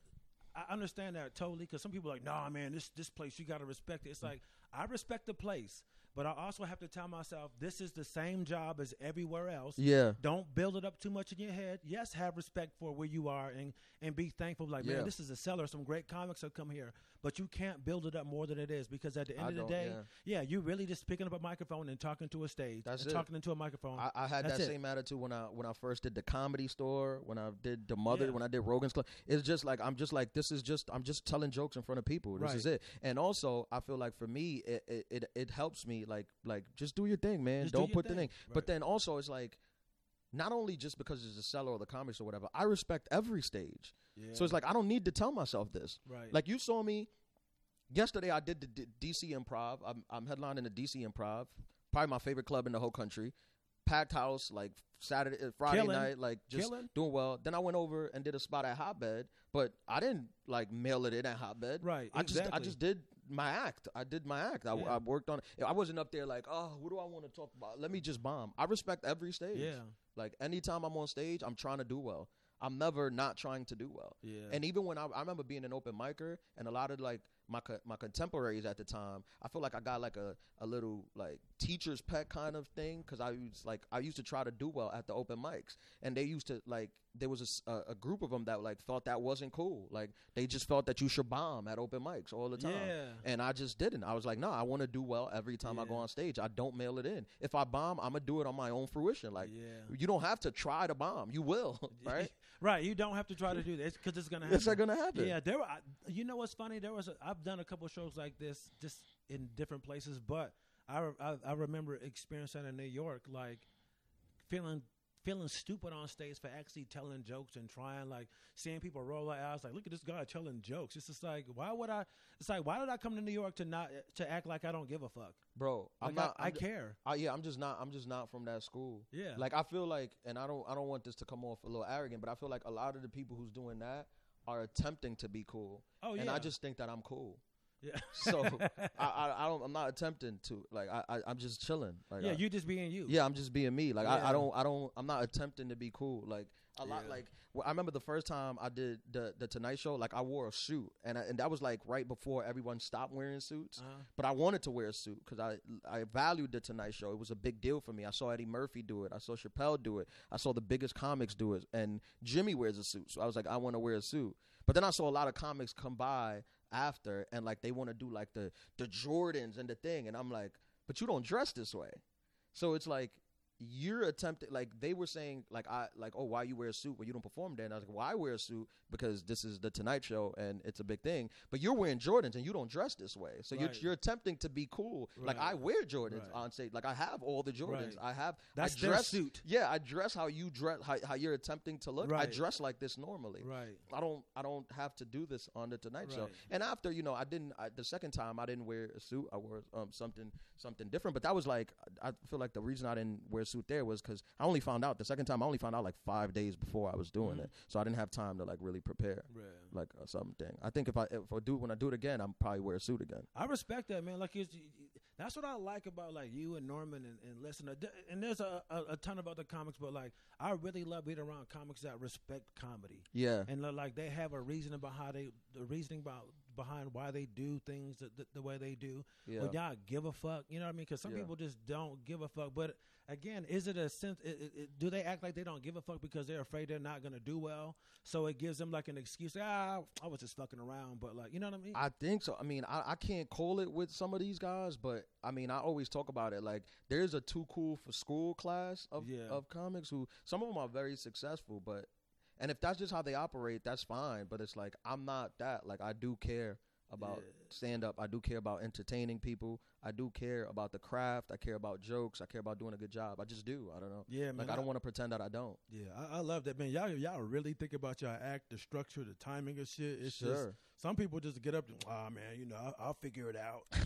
I understand that totally because some people are like, nah, man, this this place you got to respect it. It's like I respect the place, but I also have to tell myself this is the same job as everywhere else. yeah, Don't build it up too much in your head. Yes, have respect for where you are and and be thankful. Like, Yeah. man, this is a cellar. Some great comics have come here, but you can't build it up more than it is because at the end I of the day, yeah. yeah. you're really just picking up a microphone and talking to a stage That's and it. talking into a microphone. I, I had That's that it. same attitude when I when I first did the comedy store, when I did the mother, Yeah. when I did Rogan's Club. It's just like I'm just like this is just I'm just telling jokes in front of people. This Right. is it. And also, I feel like for me, it it it, it helps me like like just do your thing, man. Just do Don't your put the thing. thing. But then also, it's like. Not only just because it's a cellar or the comedy or whatever, I respect every stage. Yeah. So it's like I don't need to tell myself this. right. Like you saw me yesterday. I did the D- DC Improv. I'm, I'm headlining the DC Improv, probably my favorite club in the whole country. Packed house, like Saturday, uh, Friday Killing. night, like just Killing. doing well. Then I went over and did a spot at Hotbed, but I didn't like mail it in at Hotbed. Right, I just I just did my act. I did my act. I, Yeah. I worked on it. I wasn't up there like, oh, what do I want to talk about? Let me just bomb. I respect every stage. yeah. Like anytime I'm on stage, I'm trying to do well. I'm never not trying to do well. Yeah. And even when I, I remember being an open micer, and a lot of like my co- my contemporaries at the time, I feel like I got like a, a little like teacher's pet kind of thing because I was like I used to try to do well at the open mics, and they used to like there was a group of them that like thought that wasn't cool. Like they just felt that you should bomb at open mics all the time. Yeah. And I just didn't. I was like, no, I want to do well every time I go on stage. I don't mail it in. If I bomb, I'm gonna do it on my own fruition. Like Yeah. you don't have to try to bomb. You will, right? Right. You don't have to try to do this because it's gonna happen. It's not gonna happen. Yeah, there. Were, I- you know what's funny? There was. A, I've done a couple shows like this, just in different places. But I, I, I remember experiencing in New York, like feeling feeling stupid on stage for actually telling jokes and trying like seeing people roll their eyes like look at this guy telling jokes. It's just like why would I? It's like why did I come to New York to not to act like I don't give a fuck? bro. I'm not. I, I care. I, yeah, I'm just not. I'm just not from that school. Yeah. Like I feel like, and I don't. I don't want this to come off a little arrogant, but I feel like a lot of the people who's doing that are attempting to be cool, oh yeah. and I just think that I'm cool. Yeah. So I, I, I don't. I'm not attempting to. Like I, I I'm just chilling. Like yeah, I- you just being you. Yeah, I'm just being me. Like I, I don't I don't I'm not attempting to be cool. Like a lot, Yeah. like well, I remember the first time I did the the Tonight Show. Like I wore a suit, and I, and that was like right before everyone stopped wearing suits. Uh-huh. But I wanted to wear a suit because I I valued the Tonight Show. It was a big deal for me. I saw Eddie Murphy do it. I saw Chappelle do it. I saw the biggest comics do it, and Jimmy wears a suit. So I was like, I want to wear a suit. But then I saw a lot of comics come by after, and like they want to do like the the Jordans and the thing, and I'm like, but you don't dress this way. So it's like you're attempting like they were saying like I like oh why you wear a suit when you don't perform there and I was like well wear a suit because this is the Tonight Show and it's a big thing but you're wearing Jordans and you don't dress this way so you're you're attempting to be cool like I wear Jordans Right. on stage like I have all the Jordans Right. I have That's I their dress suit. yeah I dress how you dress how, how you're attempting to look I dress like this normally Right. I don't I don't have to do this on the Tonight Show. And after you know I didn't I, the second time I didn't wear a suit. I wore um, something something different. But that was like I feel like the reason I didn't wear suit there was because I only found out the second time I only found out like five days before I was doing Mhm. it, so I didn't have time to like really prepare Yeah. like uh, something. I think if I if I do when I do it again, I'm probably wear a suit again. I respect that, man. Like, that's what I like about like you and Normand and, and listener. And there's a, a, a ton of other comics, but like I really love being around comics that respect comedy Yeah, and like they have a reasoning how they the reasoning about behind why they do things the, the, the way they do. yeah. But y'all give a fuck, you know what I mean? Because some Yeah. people just don't give a fuck. But again, is it a sense? It, it, it, do they act like they don't give a fuck because they're afraid they're not going to do well? So it gives them like an excuse. Ah, I was just fucking around, but like you know what I mean? I think so. I mean, I, I can't call it with some of these guys, but I mean, I always talk about it. Like, there's a too cool for school class of Yeah. of comics who some of them are very successful, but and if that's just how they operate, that's fine. But it's like I'm not that. Like, I do care about Yeah. stand up. I do care about entertaining people. I do care about the craft. I care about jokes. I care about doing a good job. I just do. I don't know. yeah, man. Like, I don't want to pretend that I don't. Yeah, I, I love that, man. Y'all, y'all really think about your act, the structure, the timing of shit. It's just sure. some people just get up. And ah, man, you know, I'll, I'll figure it out.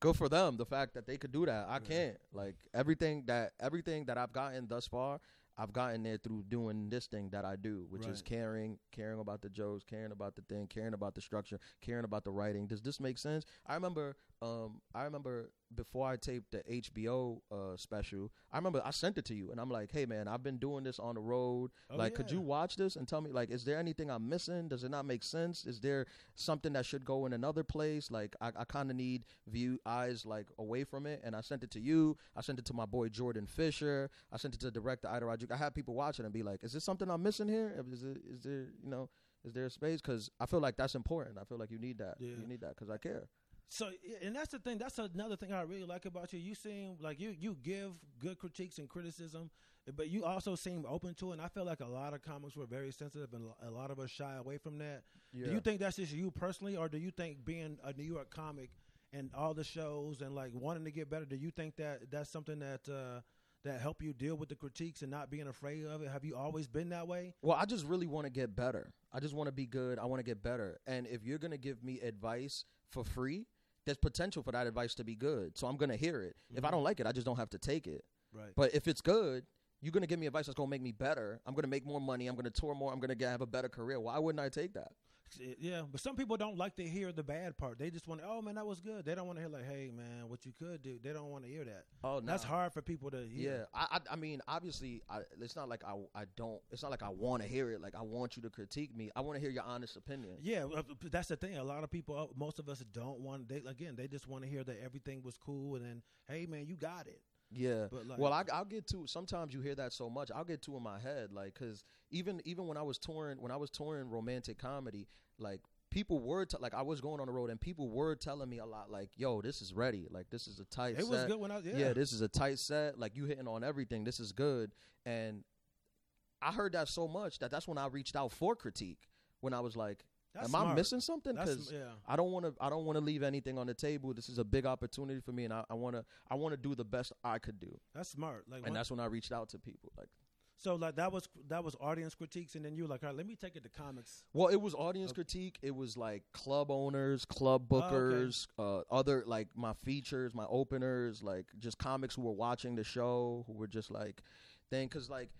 good for them the fact that they could do that i Yeah. can't like everything that everything that i've gotten thus far i've gotten there through doing this thing that i do which is caring caring about the jokes caring about the thing caring about the structure caring about the writing. Does this make sense? I remember um i remember before i taped the hbo uh special i remember i sent it to you and i'm like hey man i've been doing this on the road. Oh, like could you watch this and tell me like is there anything i'm missing? Does it not make sense? Is there something that should go in another place? Like i, I kind of need view eyes like away from it. And i sent it to you. I sent it to my boy jordan fisher. I sent it to director ida Rodriguez. i had people watching and be like is this something i'm missing here? Is, it, is there you know is there a space? Because i feel like that's important. I feel like you need that. Yeah. you need that because i care So, and that's the thing. That's another thing I really like about you. You seem like you you give good critiques and criticism, but you also seem open to it. And I feel like a lot of comics were very sensitive, and a lot of us shy away from that. yeah Do you think that's just you personally, or do you think being a New York comic and all the shows and like wanting to get better, do you think that that's something that uh, that help you deal with the critiques and not being afraid of it? Have you always been that way? Well, I just really want to get better. I just want to be good. I want to get better. And if you're going to give me advice for free, there's potential for that advice to be good. So I'm going to hear it. If I Mhm. don't like it, I just don't have to take it. Right. But if it's good, you're going to give me advice that's going to make me better. I'm going to make more money. I'm going to tour more. I'm going to have a better career. Why wouldn't I take that? Yeah, but some people don't like to hear the bad part. They just want, oh man, that was good. They don't want to hear like, hey man, what you could do. They don't want to hear that. Oh, That's hard for people to hear. Yeah, I, I, I mean, obviously, I, it's not like I, I don't. It's not like I want to hear it. Like I want you to critique me. I want to hear your honest opinion. Yeah, that's the thing. A lot of people, uh, most of us, don't want. They again, they just want to hear that everything was cool, and then, hey man, you got it. Yeah. But like, well, I, I'll get to. Sometimes you hear that so much, I'll get to in my head, like, cause even even when I was touring, when I was touring romantic comedy, like people were t- like I was going on the road, and people were telling me a lot, like, "Yo, this is ready. Like, this is a tight it set. was good when I yeah. yeah, this is a tight set. Like, you hitting on everything. This is good." And I heard that so much that that's when I reached out for critique. When I was like, That's "Am I missing something?" Because yeah. I don't want to. I don't want to leave anything on the table. This is a big opportunity for me, and I want to. I want to do the best I could do, That's smart. Like, and that's when I reached out to people. Like, So like that was that was audience critiques, and then you were like, all right, let me take it to comics. Well, it was audience Okay. critique. It was like club owners, club Oh, okay. bookers, uh, other like my features, my openers, like just comics who were watching the show, who were just like, thing, because like.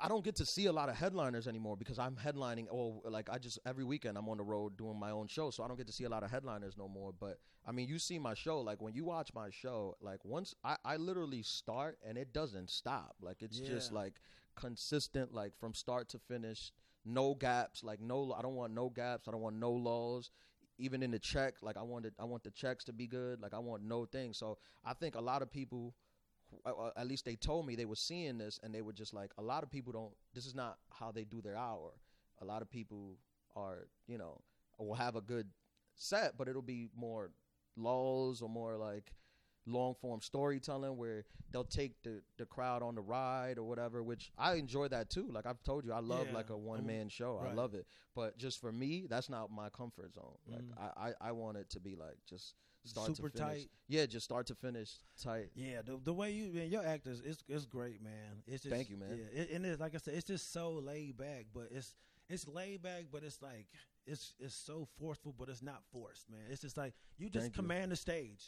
I don't get to see a lot of headliners anymore because I'm headlining. Oh, like I just every weekend I'm on the road doing my own show, so I don't get to see a lot of headliners no more. But I mean, you see my show. Like when you watch my show, like once I, I literally start and it doesn't stop. Like it's just like consistent, like from start to finish no gaps like no i don't want no gaps i don't want no laws even in the check like i wanted i want the checks to be good like i want no things so i think a lot of people at least they told me they were seeing this and they were just like a lot of people don't this is not how they do their hour. A lot of people are you know will have a good set but it'll be more lulls or more like long form storytelling where they'll take the, the crowd on the ride or whatever, which I enjoy that too. Like I've told you, I love Yeah. like a one man show. I love it. But just for me, that's not my comfort zone. Like Mm. I, I, I want it to be like just start Super to finish. tight. Yeah, just start to finish tight. Yeah, the the way you man, your actors, it's it's great, man. It's just, Thank you, man. Yeah, it, and it's like I said, it's just so laid back, but it's it's laid back, but it's like it's it's so forceful, but it's not forced, man. It's just like you just Thank you. command the stage.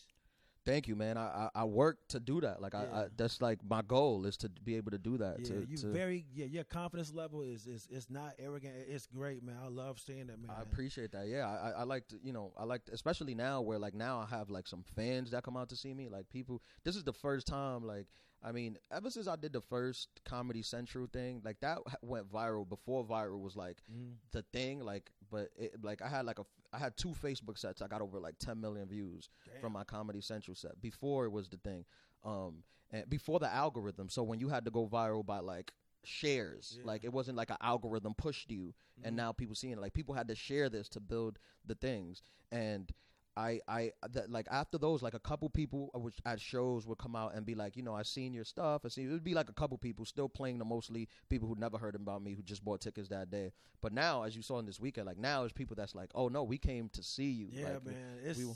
Thank you, man. I, I, I work to do that. Like I, I that's like my goal is to be able to do that. Yeah, to, you to- very yeah. Your confidence level is is is not arrogant. It's great, man. I love seeing that, man. I appreciate that. Yeah, I, I- I like to, you know, I like, to, especially now where like now I have like some fans that come out to see me. Like people, this is the first time. Like, I mean, ever since I did the first Comedy Central thing, like that went viral. Before viral was like Mm. the thing. Like, but it, like I had like a, I had two Facebook sets. I got over like 10 million views Damn. from my Comedy Central set. Before it was the thing, um, and before the algorithm. So when you had to go viral by like shares, Yeah. like it wasn't like an algorithm pushed you and Mhm. now people seeing it. Like people had to share this to build the things. And I, I, that, like after those, like a couple people uh, which at shows would come out and be like, you know, I seen your stuff. I seen it would be like a couple people still playing the mostly people who never heard about me who just bought tickets that day. But now, as you saw in this weekend, like now it's people that's like, oh no, we came to see you. Yeah, like, man. It's we,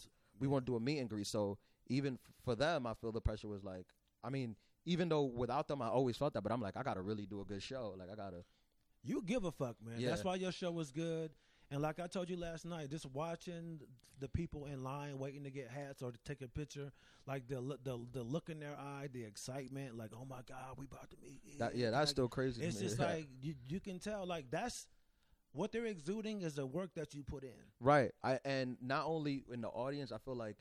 we want to do a meet and greet. So even for them, I feel the pressure was like, I mean, even though without them, I always felt that, but I'm like, I gotta really do a good show. Like I gotta. you give a fuck, man. Yeah. That's why your show was good. And like I told you last night, just watching the people in line waiting to get hats or to take a picture, like the look- the the look in their eye, the excitement, like oh my god, we about to meet. That, yeah, that's Like, still crazy. It's just like you you can tell like that's what they're exuding is the work that you put in. Right. I and not only in the audience, I feel like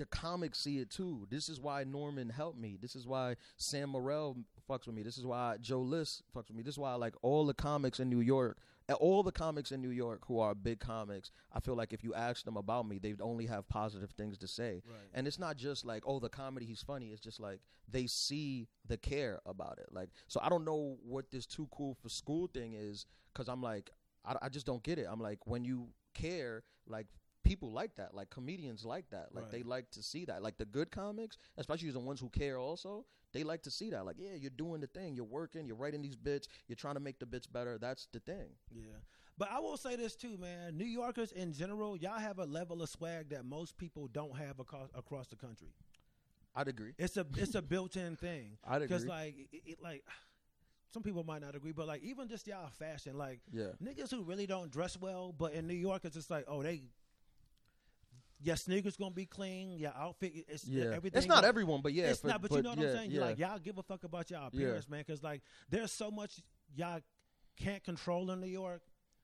the comics see it too. This is why Normand helped me. This is why Sam Morrell fucks with me. This is why Joe List fucks with me. This is why like all the comics in New York, uh, all the comics in New York who are big comics, I feel like if you ask them about me, they'd only have positive things to say. Right. And it's not just like, oh, the comedy, he's funny. It's just like they see the care about it. Like, so I don't know what this too cool for school thing is because I'm like, I, I just don't get it. I'm like, when you care, like, people like that. Like, comedians like that. Like, Right. they like to see that. Like, the good comics, especially the ones who care also, they like to see that. Like, yeah, you're doing the thing. You're working. You're writing these bits. You're trying to make the bits better. That's the thing. Yeah. But I will say this too, man. New Yorkers in general, y'all have a level of swag that most people don't have across across the country. I'd agree. It's a it's a built-in thing. I'd agree. Because like it, it, like some people might not agree, but like even just y'all fashion, like Yeah. niggas who really don't dress well, but in New York it's just like, oh they your sneakers gonna be clean, your outfit it's Yeah. everything. It's not everyone, but yeah. it's for- not, but, you know what yeah, I'm saying. Yeah. Like y'all give a fuck about y'all appearance, man. Because like there's so much y'all can't control in New York.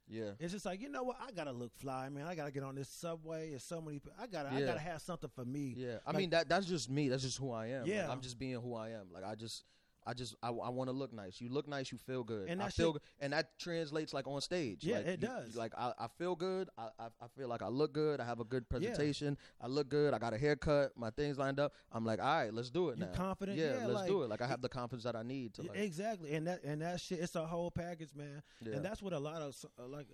yeah. It's just like you know what? I gotta look fly, man. I gotta get on this subway. There's so many. I gotta. I gotta have something for me. Yeah, I Like- mean that that's just me. That's just who I am. Like, Yeah. I'm just being who I am. Like I just, I just, I, I want to look nice. You look nice, you feel good. And I feel, shit- good, and that translates like on stage. Yeah, like, it you- does. Like I, I feel good. I, I, I feel like I look good. I have a good presentation. I look good. I got a haircut. My things lined up. I'm like, all right, let's do it You now. confident? Yeah, Yeah, let's like, do it. Like I have the confidence that I need to. Like, exactly, and that and that shit. It's a whole package, man. yeah. And that's what a lot of uh, like.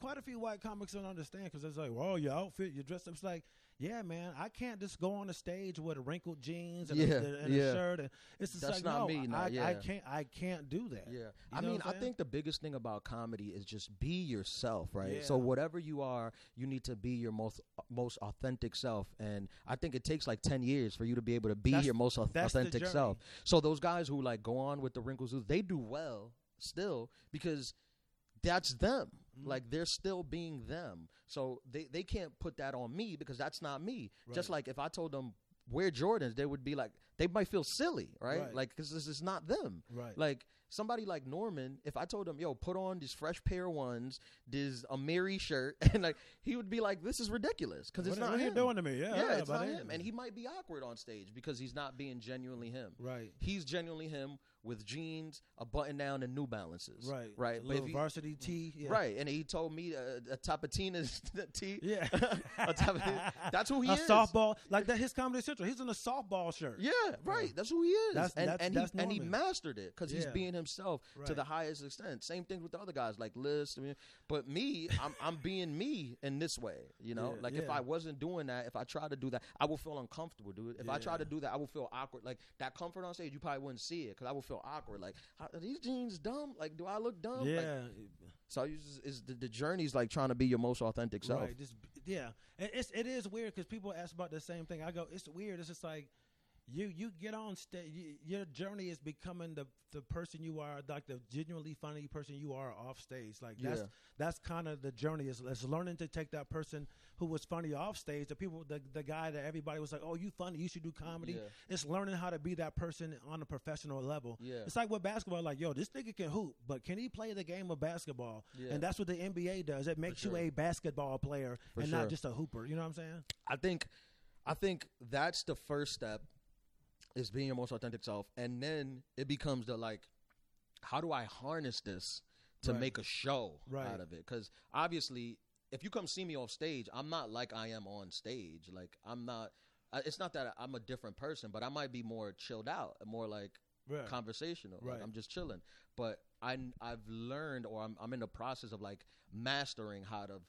quite a few white comics don't understand because it's like, well, your outfit, your dress up. It's like, yeah, man, I can't just go on the stage with wrinkled jeans and, Yeah, a, and yeah. a shirt. And it's just That's like, not no, me, no, I, I can't, I can't do that. Yeah, You I mean, I think the biggest thing about comedy is just be yourself, right? So whatever you are, you need to be your most most authentic self, and I think it takes like ten years for you to be able to be That's- your most au- that's the authentic self. So those guys who like go on with the wrinkles, they do well still because that's them. Mm-hmm. Like they're still being them. So they they can't put that on me because that's not me. Just like if I told them wear Jordans, they would be like they might feel silly, right? Right. Like because this is not them. Right. Like somebody like Normand, if I told him, "Yo, put on these fresh pair ones, this a Mary shirt," and like he would be like, "This is ridiculous," because it's what, not what are him. you doing to me? Yeah, yeah, it's not I- him, and he might be awkward on stage because he's not being genuinely him. Right. He's genuinely him with jeans, a button down, and New Balances. Right. right. A But little he- varsity tee. Yeah. Right, and he told me uh, a Tapatina's tee. Yeah. a Tapatina- that's who he a is. A softball like that. His comedy central. He's in a softball shirt. Yeah, right. That's who he is. That's- and that's- and that's he and he mastered it because he's being himself to the highest extent. Same thing with the other guys like List. I mean, but me, I'm I'm being me in this way. You know, Yeah, like if. I wasn't doing that, if I tried to do that, I would feel uncomfortable, dude. If I tried to do that, I would feel awkward. Like that comfort on stage, you probably wouldn't see it because I would feel awkward. Like how, are these jeans dumb? Like do I look dumb? Like, Yeah. so you just, is the, the journey's like trying to be your most authentic self. Right. Just yeah. It, it's it is weird because people ask about the same thing. I go, it's weird. It's just like you you get on stage. You, your journey is becoming the the person you are, like the genuinely funny person you are off stage. Like that's Yeah. that's kind of the journey. Is, is learning to take that person who was funny off stage. The people, the the guy that everybody was like, oh, you funny, you should do comedy. Yeah. It's learning how to be that person on a professional level. Yeah. It's like with basketball. Like, yo, this nigga can hoop, but can he play the game of basketball? Yeah. And that's what the NBA does. It makes sure. you a basketball player For and sure. not just a hooper. You know what I'm saying? I think I think that's the first step is being your most authentic self and then it becomes the like how do I harness this to Right. make a show Right. out of it cuz obviously if you come see me off stage I'm not like I am on stage like I'm not it's not that I'm a different person but I might be more chilled out more like Right. conversational. Like I'm just chilling. But I I've learned or I'm I'm in the process of like mastering how to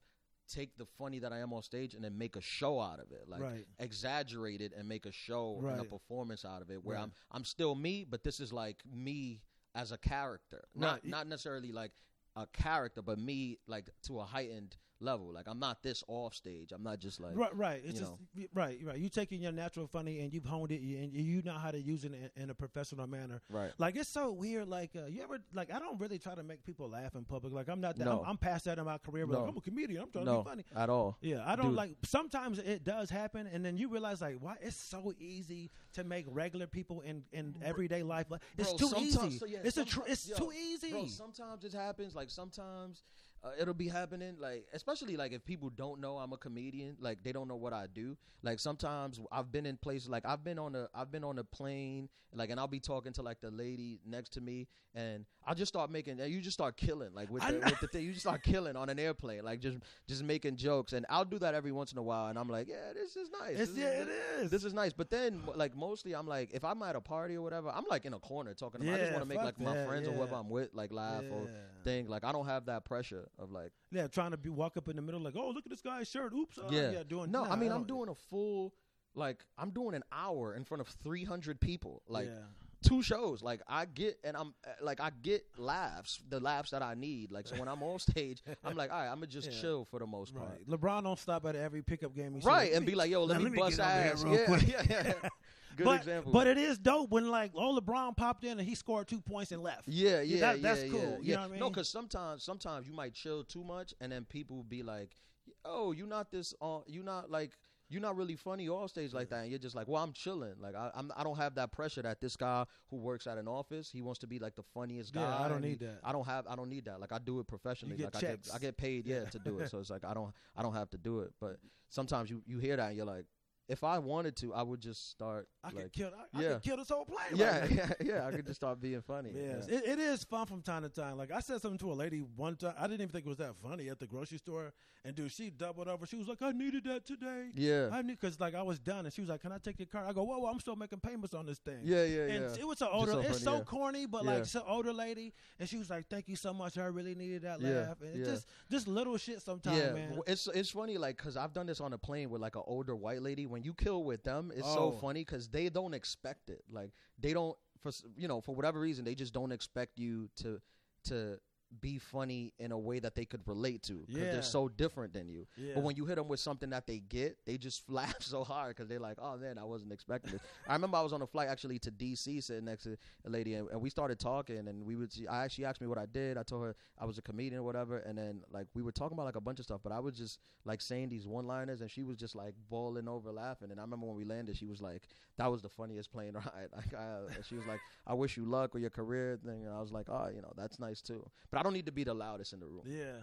take the funny that I am on stage and then make a show out of it. Like Right. exaggerate it and make a show and a performance out of it where Right. I'm I'm still me, but this is like me as a character. Not Right. not necessarily like a character, but me like to a heightened level. Like I'm not this off stage. I'm not just like Right, right. It's you just know. right, right. You taking your natural funny and you've honed it, and you know how to use it in, in a professional manner. Right. Like it's so weird. Like uh, you ever like I don't really try to make people laugh in public. Like I'm not that. No. I'm, I'm past that in my career. But No. like, I'm a comedian. I'm trying no to be funny. at all. Yeah, I don't Dude. like. Sometimes it does happen, and then you realize like, why it's so easy to make regular people in in everyday life. Like, it's Bro, too easy. so yeah, it's a tr- it's yo, too easy. Bro, sometimes it happens. Like sometimes uh, it'll be happening. Like especially like if people don't know I'm a comedian, like they don't know what I do. Like sometimes I've been in places like I've been on a I've been on a plane, like and I'll be talking to like the lady next to me, and I'll just start making. and You just start killing like with the, with the thing. You just start killing on an airplane, like just just making jokes, and I'll do that every once in a while, and I'm like, yeah, this is nice. It's This yeah, is- it is. this is nice. But then, like mostly, I'm like, if I'm at a party or whatever, I'm like in a corner talking. To I just want to make like my that, friends or whoever. I'm with like laugh or Yeah. thing. Like I don't have that pressure of like, yeah, trying to be walk up in the middle like, oh, look at this guy's shirt. Oops. uh, yeah, yeah, doing. No, nah, I mean I'm doing a full, like I'm doing an hour in front of 300 people, like yeah. Two shows. Like I get and I'm uh, like I get laughs, the laughs that I need. Like so when I'm on stage, I'm like, all right, I'm gonna just Yeah. chill for the most part. Right. LeBron don't stop at every pickup game. He Right, and be like, yo, let me, let me bust get over here ass. real Yeah, quick. yeah, yeah. Good but, example. But it is dope when like, oh, LeBron popped in and he scored two points and left. Yeah, yeah, that- that's yeah, cool. Yeah, You know I No, mean? because sometimes, sometimes you might chill too much, and then people be like, "Oh, you not this? Uh, you not like." You're not really funny off stage like that, and you're just like, "Well, I'm chilling. Like, I, I'm, I don't have that pressure that this guy who works at an office, he wants to be like the funniest guy. Yeah, I don't need that. I don't have, I don't need that. Like, I do it professionally. Like, I get, I get paid, yeah, to do it. So it's like I don't, I don't have to do it. But sometimes you, you hear that, and you're like, if I wanted to, I would just start I could kill. I, I yeah. could kill this whole plane. yeah, right yeah, yeah. I could just start being funny. Yes, Yeah. it, it is fun from time to time. Like I said something to a lady one time. I didn't even think it was that funny at the grocery store. And dude, she doubled over. She was like, "I needed that today. Yeah. I need because like I was done." And she was like, "Can I take your card?" I go, "Whoa, whoa I'm still making payments on this thing." Yeah, yeah, yeah. And yeah. it was an older. so it's funny, so yeah. corny, but like it's an older lady, and she was like, "Thank you so much. I really needed that Yeah, laugh." And it's just just little shit sometimes, yeah, man. it's it's funny like because I've done this on a plane with like an older white lady. When you kill with them, it's Oh. so funny because they don't expect it. Like they don't for you know for whatever reason they just don't expect you to to be funny in a way that they could relate to because Yeah. they're so different than you. Yeah. But when you hit them with something that they get, they just laugh so hard because they're like, "Oh man, I wasn't expecting this." I remember I was on a flight actually to DC, sitting next to a lady, and, and we started talking, and we would. I actually asked me what I did. I told her I was a comedian or whatever, and then like we were talking about like a bunch of stuff, but I was just like saying these one-liners, and she was just like bawling over laughing. And I remember when we landed, she was like, "That was the funniest plane ride." Like, I, she was like, "I wish you luck with your career thing," and I was like, "Oh, you know, that's nice too." But I don't need to be the loudest in the room. Yeah,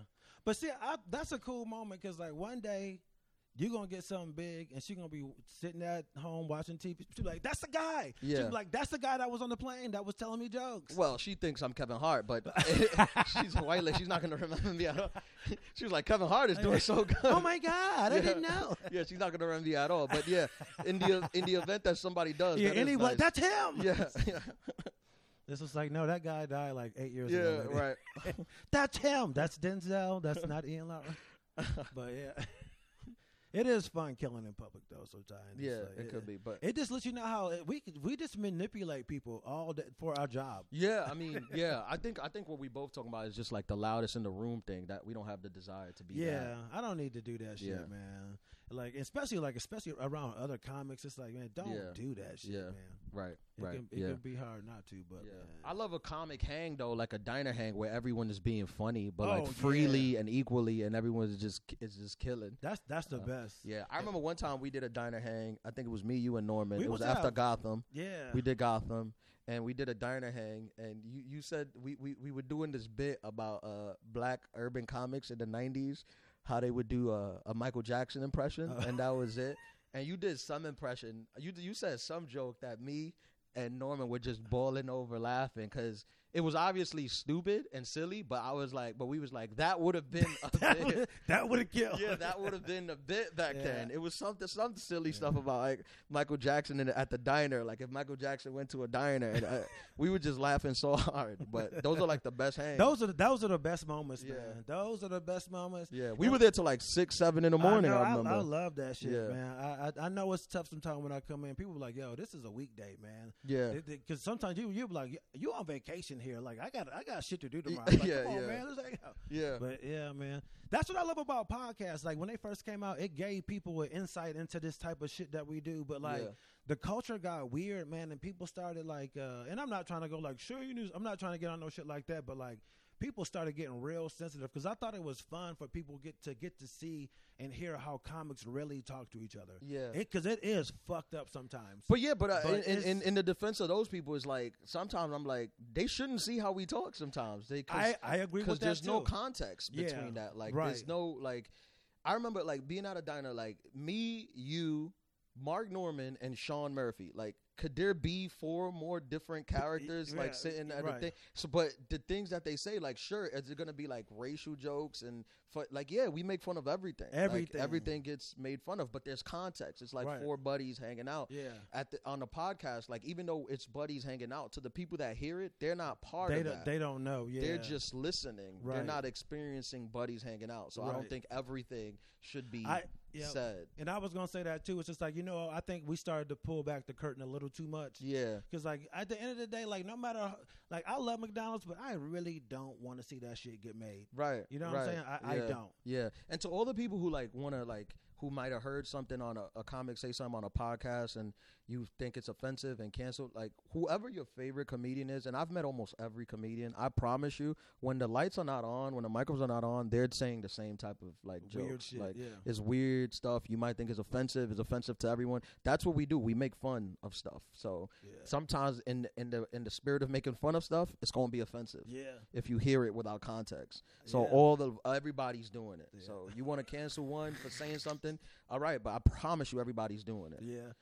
but see, I, that's a cool moment because like one day you're gonna get something big, and she's gonna be sitting at home watching TV. She'll like, "That's the guy." Yeah. be like, "That's the guy that was on the plane that was telling me jokes." Well, she thinks I'm Kevin Hart, but she's a white lady. She's not going to remember me at all. She was like, Kevin Hart is doing so oh good. oh my god, I Yeah. didn't know. yeah, she's not going to remember me at all. But yeah, in the in the event that somebody does, Yeah, that anyway, nice. that's him. yeah, yeah, This was like, no, that guy died like eight years yeah, ago. lady. right. That's him. That's Denzel. That's not Ian Lara. But yeah, it is fun killing in public though. Sometimes, Yeah, like- it could be, but It just lets you know how it- we we just manipulate people all day for our job. yeah, I mean, yeah, I think I think what we both talking about is just like the loudest in the room thing that we don't have the desire to be. Yeah, that. I don't need to do that shit, man. Like especially like especially around other comics, it's like man, don't Yeah. do that shit, Yeah. man. right, It right, can, it yeah. can be hard not to, but Yeah. man. I love a comic hang though, like a diner hang where everyone is being funny, but Oh, like freely and equally, and everyone is just is just killing. that's that's the Uh, best. Yeah, I remember one time we did a diner hang. I think it was me, you, and Normand. We it was was after out. Gotham. yeah. We did Gotham, and we did a diner hang. And you, you said we, we, we were doing this bit about uh black urban comics in the '90s, how they would do a, a Michael Jackson impression, Oh. and that was it. And you did some impression. You you said some joke that me and Normand were just bawling over laughing because it was obviously stupid and silly. But I was like, but we was like, that would have been a that bit. would that would have killed. Yeah, that would have been a bit back Yeah. then. It was something, some silly stuff about like Michael Jackson in, at the diner. Like if Michael Jackson went to a diner, and uh, we were just laughing so hard. But those are like the best hangs. Those are the, those are the best moments, Yeah. man. Those are the best moments. yeah, we were there till like six, seven in the morning. I, I, remember. I, love that shit, Yeah. man. I, I I know it's tough sometimes when I come in. People be like, "Yo, this is a weekday, man." yeah, Because sometimes you you be like, "You on vacation here? Like I got I got shit to do tomorrow." Like, Yeah, Come on, yeah. man. Let's hang out." yeah, But yeah, man, that's what I love about podcasts. Like when they first came out, it gave people an insight into this type of shit that we do. But like Yeah. the culture got weird, man, and people started like, uh, and I'm not trying to go like, sure, you news. I'm not trying to get on no shit like that, but like. People started getting real sensitive because I thought it was fun for people get to get to see and hear how comics really talk to each other. yeah. because it is fucked up sometimes. But yeah, but, uh, But in, in, in the defense of those people, is like sometimes I'm like they shouldn't see how we talk. Sometimes they cause, I, I agree because with that there's no too. context Yeah, between that. Like right. there's no like. I remember like being at a diner, like me, you, Mark Normand, and Sean Murphy. Like, could there be four more different characters yeah, like sitting at right. a thing? So, but the things that they say, like, sure, is it gonna be like racial jokes and like, yeah, we make fun of everything. Like, Everything. everything gets made fun of, but there's context. It's like Right. four buddies hanging out Yeah, at the on the podcast, like even though it's buddies hanging out, to the people that hear it, they're not part they of don't, that. they don't know. Yeah, They're just listening. They're not experiencing buddies hanging out. So I don't think everything should be I yeah. said. And I was gonna say that too. It's just like you know, I think we started to pull back the curtain a little too much. Yeah. Because like at the end of the day, like no matter how- like I love McDonald's, but I really don't want to see that shit get made. Right. You know what I'm saying? I, I Yeah. don't. Yeah. And to all the people who like want to like who might have heard something on a, a comic say something on a podcast and you think it's offensive and canceled, like whoever your favorite comedian is, and I've met almost every comedian. I promise you, when the lights are not on, when the microphones are not on, they're saying the same type of like Weird jokes. shit. Like yeah. it's weird stuff you might think is offensive is offensive to everyone. That's what we do. We make fun of stuff. So Yeah. sometimes in in the in the spirit of making fun of stuff, it's going to be offensive Yeah. if you hear it without context. So Yeah. all the everybody's doing it. So you want to cancel one for saying something something, all right. But I promise you, everybody's doing it. Yeah.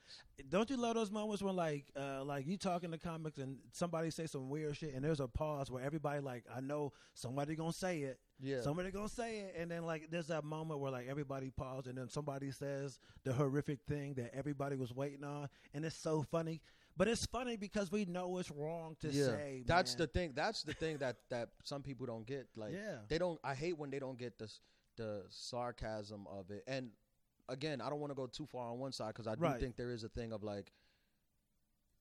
Don't you love those moments when like uh like you talking to comics and somebody say some weird shit and there's a pause where everybody like I know somebody gonna say it. Yeah. Somebody gonna say it and then like there's that moment where like everybody paused and then somebody says the horrific thing that everybody was waiting on and it's so funny. But it's funny because we know it's wrong to yeah. say. That's man. the thing. That's the thing that that some people don't get. Like Yeah. they don't. I hate when they don't get the the sarcasm of it. And again, I don't want to go too far on one side because I do Right. think there is a thing of like,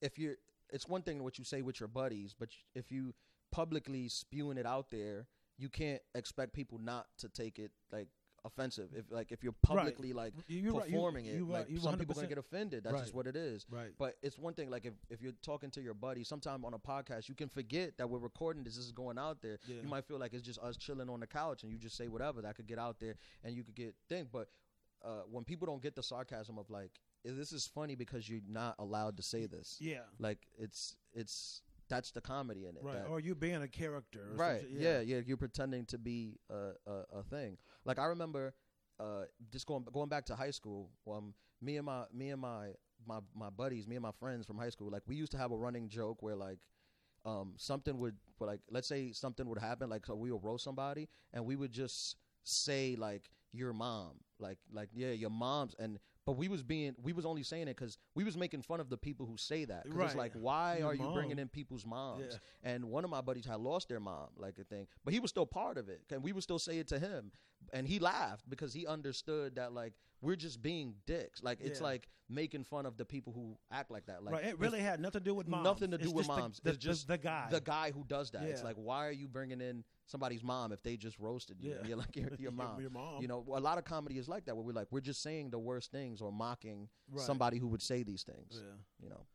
if you're, it's one thing what you say with your buddies, but if you publicly spewing it out there, you can't expect people not to take it like offensive. If like if you're publicly like You- you're right. You- performing you it, like You some people 100% gonna get offended. That's just Right. what it is. Right. But it's one thing, like if, if you're talking to your buddy, sometime on a podcast, you can forget that we're recording this. This is going out there. Yeah. You might feel like it's just us chilling on the couch, and you just say whatever that could get out there, and you could get thing. But uh, when people don't get the sarcasm of like, "Eh, this is funny because you're not allowed to say this. Yeah. Like it's it's that's the comedy in it. Right. that- Or you being a character. Or right shit. yeah. yeah you're pretending to be a, a, a thing like i remember uh just going going back to high school um me and my me and my my my buddies me and my friends from high school like we used to have a running joke where like um something would like let's say something would happen like so we would roast somebody and we would just say like your mom. Like like yeah your mom's. And but we was being we was only saying it because we was making fun of the people who say that. Right. it's like why Your are you bringing in people's moms? Yeah. and one of my buddies had lost their mom, like a thing, but he was still part of it, and we would still say it to him, and he laughed because he understood that like we're just being dicks, like it's Yeah. like making fun of the people who act like that, like right. It really had nothing to do with moms. nothing to do It's with just the- moms. The, it's just the, the guy. the guy who does that. It's like why are you bringing in somebody's mom if they just roasted you? Yeah. You're like your, your mom. your mom. You know, a lot of comedy is like that, where we're like we're just saying the worst things or mocking Right. somebody who would say these things. Yeah. You know.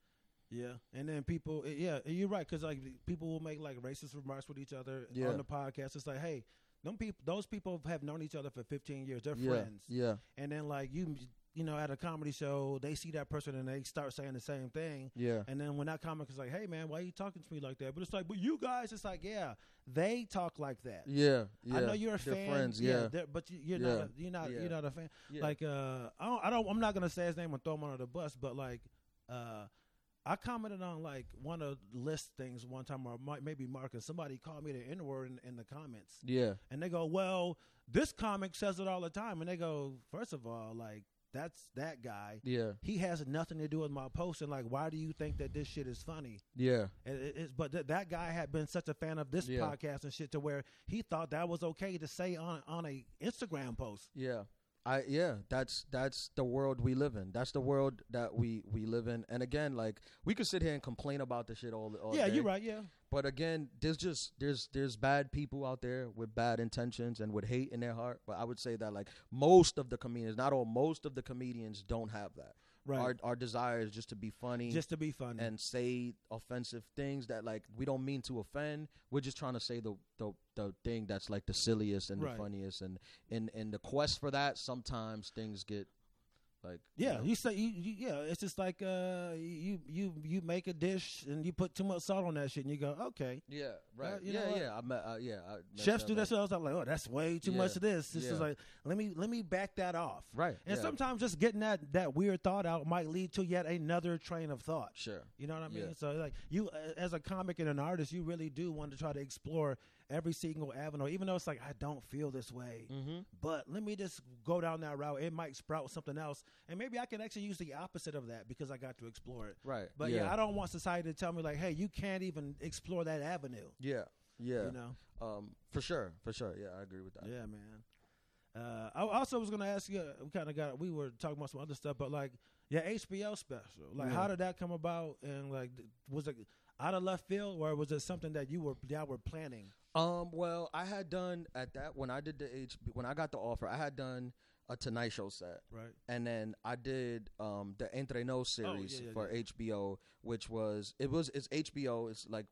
Yeah, and then people, yeah, you're right because like people will make like racist remarks with each other Yeah. on the podcast. It's like, hey, them people, those people have known each other for 15 years. They're Yeah. friends, Yeah. and then like you, you know, at a comedy show, they see that person and they start saying the same thing. Yeah. And then when that comic is like, "Hey man, why are you talking to me like that?" But it's like, "But you guys," it's like, "Yeah, they talk like that." Yeah. Yeah. I know you're a They're fan, friends. Yeah. they're- but you, you're Yeah. not. A, you're not. Yeah. You're not a fan. Yeah. Like, uh, I don't, I don't. I'm not gonna say his name and throw him under the bus, but like, uh, I commented on like one of the list things one time, or maybe Mark and somebody called me the N word in, in the comments, yeah. and they go, "Well, this comic says it all the time," and they go, first of all, like that's that guy." Yeah. He has nothing to do with my post, and like, why do you think that this shit is funny? Yeah. It, but th- that guy had been such a fan of this Yeah. podcast and shit to where he thought that was okay to say on on a Instagram post. Yeah. I yeah, that's that's the world we live in. That's the world that we we live in. And again, like we could sit here and complain about the shit all all yeah, day. you're right. Yeah, But again, there's just there's there's bad people out there with bad intentions and with hate in their heart. But I would say that like most of the comedians, not all, most of the comedians don't have that. Right. Our our desire is just to be funny Just to be funny. and say offensive things that like we don't mean to offend. We're just trying to say the the, the thing that's like the silliest and Right. the funniest. And in in the quest for that, sometimes things get like you yeah, know, you say you, you yeah. It's just like uh, you you you make a dish and you put too much salt on that shit and you go okay. yeah right Uh, you yeah yeah I uh, yeah I Chefs do that shit. I was like, oh, that's way too Yeah. much of this. This is like, let me let me back that off. right And yeah, sometimes just getting that that weird thought out might lead to yet another train of thought. sure You know what I mean? Yeah. So like you, as a comic and an artist, you really do want to try to explore every single avenue, even though it's like I don't feel this way. mm-hmm. But let me just go down that route. It might sprout something else, and maybe I can actually use the opposite of that because I got to explore it. right But yeah, I don't want society to tell me like, hey, you can't even explore that avenue. yeah yeah You know? um for sure for sure yeah I agree with that Yeah, man. Uh, I also was gonna ask you. uh, We kind of got. We were talking about some other stuff, but like, yeah, HBO special. Like, Yeah. how did that come about? And like, was it out of left field, or was it something that you were y'all were planning? Um, well, I had done at that when I did the H when I got the offer, I had done a Tonight Show set, Right. and then I did um the Entre Nos series Oh, yeah, yeah, for yeah. HBO, which was it was it's HBO, it's like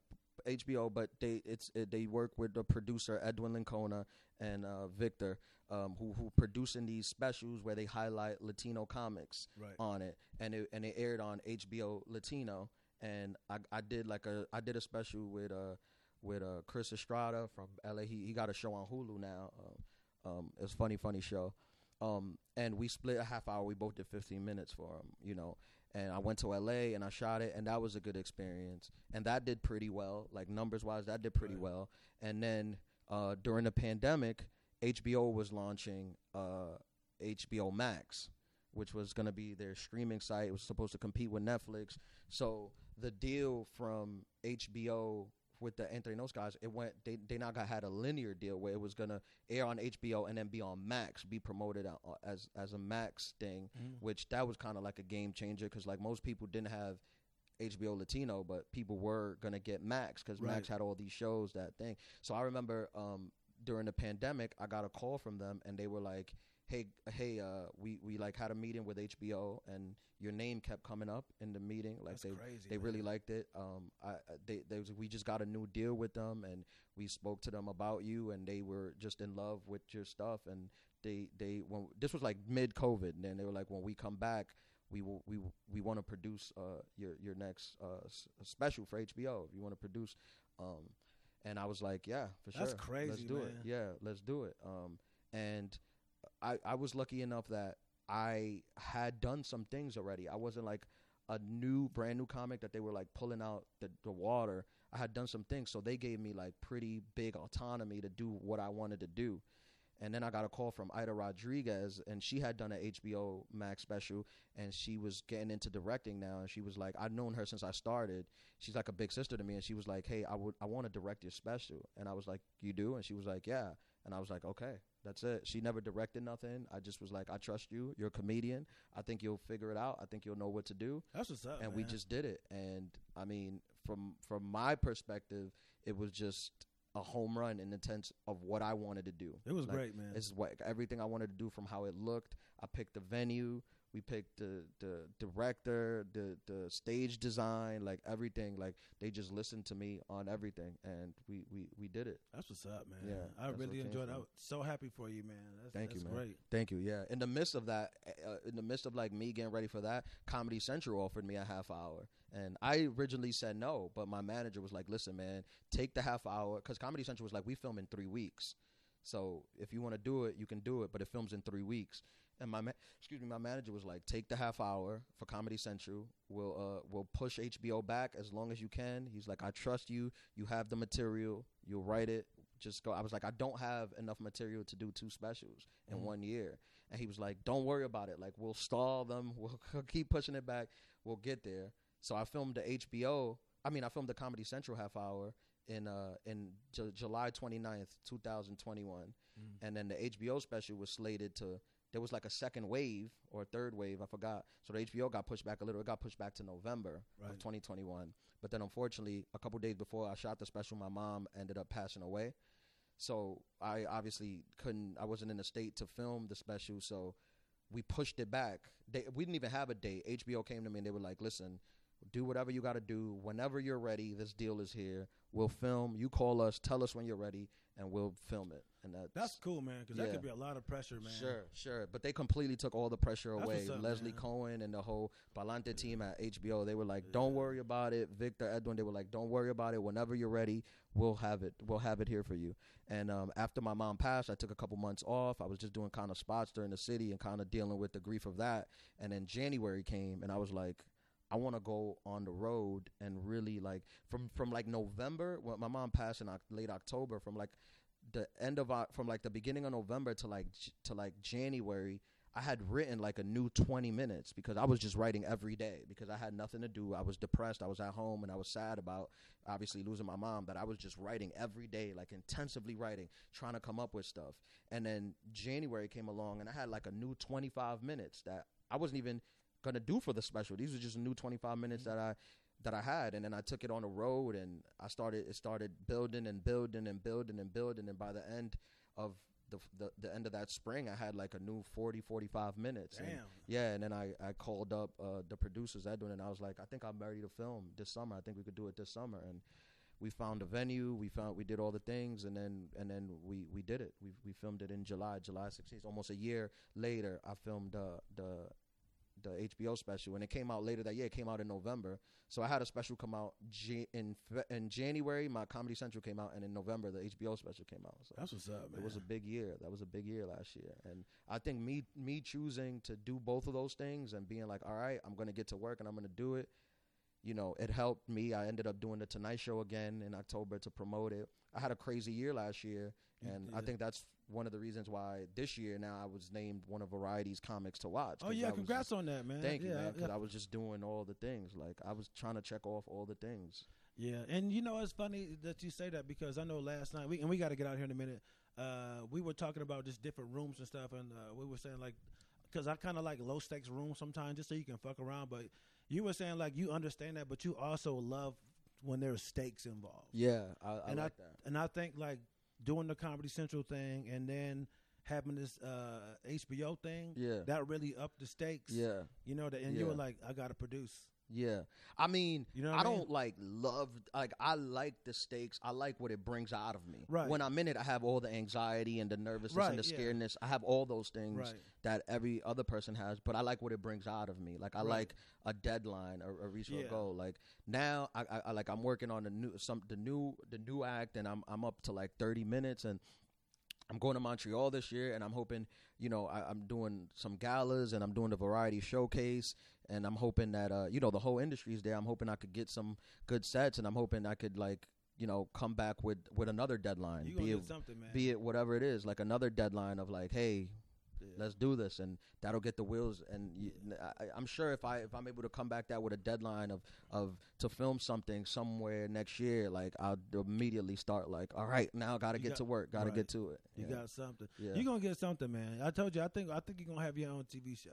HBO, but they it's it, they work with the producer Edwin Lincona and uh, Victor, um, who who producing these specials where they highlight Latino comics Right. on it, and it and it aired on HBO Latino, and I I did like a I did a special with uh with uh Chris Estrada from LA. He he got a show on Hulu now. Um, um it's a funny funny show. Um, and we split a half hour. We both did 15 minutes for him, you know. And I went to LA and I shot it, and that was a good experience. And that did pretty well, like numbers wise, that did pretty Right. well. And then uh, during the pandemic, HBO was launching uh, HBO Max, which was going to be their streaming site. It was supposed to compete with Netflix. So the deal from HBO with the Anthony Those guys, it went. They they now got had a linear deal where it was gonna air on HBO and then be on Max, be promoted uh, as as a Max thing, Mhm. which that was kind of like a game changer because like most people didn't have HBO Latino, but people were gonna get Max because Max had all these shows that thing. So I remember um, during the pandemic, I got a call from them and they were like, "Hey, hey, uh, we we like had a meeting with HBO and your name kept coming up in the meeting. Like That's they crazy. they really liked it. Um, I I- they they was, we just got a new deal with them, and we spoke to them about you, and they were just in love with your stuff. And they they when this was like mid COVID, and then they were like, when we come back, we will we we want to produce uh your your next uh s- special for HBO. If you want to produce, um, and I was like, yeah, for That's sure, let's do man. it. Yeah, let's do it. Um, and I I was lucky enough that I had done some things already. I wasn't like a new brand new comic that they were like pulling out the, the water. I had done some things, so they gave me like pretty big autonomy to do what I wanted to do. And then I got a call from Ida Rodriguez, and she had done an HBO Max special, and she was getting into directing now. And she was like, "I've known her since I started. She's like a big sister to me." And she was like, "Hey, I would, I want to direct your special." And I was like, "You do?" And she was like, "Yeah." And I was like, "Okay, that's it." She never directed nothing. I just was like, "I trust you. You're a comedian. I think you'll figure it out. I think you'll know what to do." That's what's up. and we just did it and i mean from from my perspective it was just a home run in the sense of what i wanted to do it was like, great, man. it's what everything i wanted to do from how it looked i picked the venue we picked the the director the the stage design like everything like they just listened to me on everything and we we we did it That's what's up, man. Yeah, I really enjoyed. it. I was so happy for you, man. That's, Thank you, man. Great. Thank you. Yeah. In the midst of that, uh, in the midst of like me getting ready for that, Comedy Central offered me a half hour, and I originally said no, but my manager was like, "Listen, man, take the half hour," because Comedy Central was like, "We film in three weeks, so if you want to do it, you can do it, but it films in three weeks." And my ma- excuse me, my manager was like, "Take the half hour for Comedy Central. We'll uh we'll push HBO back as long as you can." He's like, "I trust you. You have the material. You'll write it. Just go." I was like, "I don't have enough material to do two specials in Mhm. one year." And he was like, "Don't worry about it. Like we'll stall them. We'll keep pushing it back. We'll get there." So I filmed the HBO. I mean, I filmed the Comedy Central half hour in uh in Ju- July 29th, 2021 Mm. and then the HBO special was slated to. There was like a second wave or a third wave, I forgot. So the HBO got pushed back a little. It got pushed back to November Right. of 2021. But then, unfortunately, a couple days before I shot the special, my mom ended up passing away. So I obviously couldn't. I wasn't in a state to film the special. So we pushed it back. They, we didn't even have a date. HBO came to me and they were like, "Listen, do whatever you got to do. Whenever you're ready, this deal is here. We'll film. You call us, tell us when you're ready, and we'll film it." And that's, That's cool, man. Because that could be a lot of pressure, man. Sure, sure. But they completely took all the pressure That's away. up, Leslie man. Cohen and the whole Palante team at HBO, they were like, "Don't worry about it." Victor Edwin, they were like, "Don't worry about it. Whenever you're ready, we'll have it. We'll have it here for you." And um, after my mom passed, I took a couple months off. I was just doing kind of spots during the city and kind of dealing with the grief of that. And then January came, and I was like. I want to go on the road and really like from from like November when my mom passed in late October from like the end of from like the beginning of November to like to like January, I had written like a new 20 minutes because I was just writing every day because I had nothing to do. I was depressed. I was at home and I was sad about obviously losing my mom, but I was just writing every day, like intensively writing, trying to come up with stuff. And then January came along and I had like a new 25 minutes that I wasn't even going to do for the special. These were just new 25 minutes that I that I had, and then I took it on the road, and I started. It started building and building and building and building, and by the end of the the, the end of that spring, I had like a new 40, 45 minutes. Damn. And yeah, and then I I called up uh, the producers Edwin, and I was like, I think I'm ready to film this summer. I think we could do it this summer, and we found a venue. We found we did all the things, and then and then we we did it. We we filmed it in July, July 16th. Almost a year later, I filmed uh, the the HBO special, and it came out later that year. It came out in November, so I had a special come out J- in Fe- in January. My Comedy Central came out, and in November the HBO special came out. So That's what's up, man. it was a big year. That was a big year last year, and I think me me choosing to do both of those things and being like, all right, I'm gonna get to work and I'm gonna do it. You know, it helped me. I ended up doing the Tonight Show again in October to promote it. I had a crazy year last year, and I think that's one of the reasons why this year now I was named one of Variety's comics to watch. Oh yeah, I congrats just- on that, man. Thank you, man. Because yeah. I was just doing all the things. Like I was trying to check off all the things. Yeah, and you know it's funny that you say that because I know last night we and we got to get out here in a minute. Uh, we were talking about just different rooms and stuff, and uh, we were saying like, because I kind of like low stakes rooms sometimes just so you can fuck around. But you were saying like you understand that, but you also love when there's stakes involved. Yeah, I, I And I- like that. And I think like doing the Comedy Central thing and then having this uh, HBO thing Yeah, that really upped the stakes. yeah, you know that, and you were like, I got to produce. Yeah. I mean, You know I mean? don't like love like I like the stakes. I like what it brings out of me. Right. When I'm in it, I have all the anxiety and the nervousness Right, and the yeah. scaredness. I have all those things Right. that every other person has, but I like what it brings out of me. Like I Right. like a deadline or, or reach Yeah. a goal. Like now, I, I, I like I'm working on the new some the new the new act, and I'm I'm up to like 30 minutes and. I'm going to Montreal this year, and I'm hoping, you know, I, I'm doing some galas, and I'm doing the variety showcase, and I'm hoping that, uh, you know, the whole industry is there. I'm hoping I could get some good sets, and I'm hoping I could like, you know, come back with with another deadline, be it something, man. be it whatever it is, like another deadline of like, hey. Let's do this, and that'll get the wheels. And you, I, I'm sure if I if I'm able to come back that with a deadline of of to film something somewhere next year, like I'll immediately start like, all right, now I got to get got- to work, got to right. get to it. You Yeah. got something. Yeah. You're gonna get something, man. I told you. I think. I think you're gonna have your own TV show.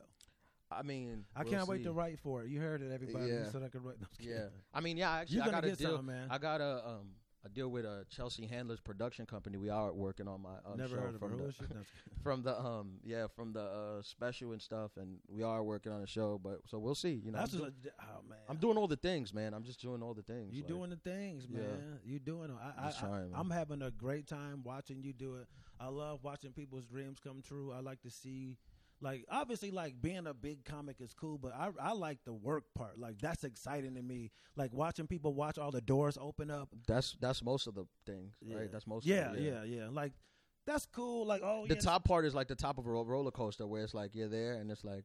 I mean, I we'll can't wait to write for it. You heard it, everybody. Yeah. said I could write. No, Yeah. I mean, yeah. Actually, You're I got a get deal. man. I got a um a deal with a Chelsea Handlers production company. We are working on my um, Never show heard of from Who the. No, from the um yeah from the uh, special and stuff, and we are working on a show. But so we'll see. You know, That's I'm, do- a, oh man. I'm doing all the things, man. I'm just doing all the things. You like, doing the things, Yeah. man. You doing. I, I, trying. I, I'm having a great time watching you do it. I love watching people's dreams come true. I like to see, like, obviously, like being a big comic is cool, but I, I like the work part. Like that's exciting to me. Like watching people watch all the doors open up. That's that's most of the things, Yeah. right? That's most. Yeah, of it, yeah, yeah. Like that's cool. Like oh, The yeah, top part is like the top of a roller coaster, where it's like you're there, and it's like.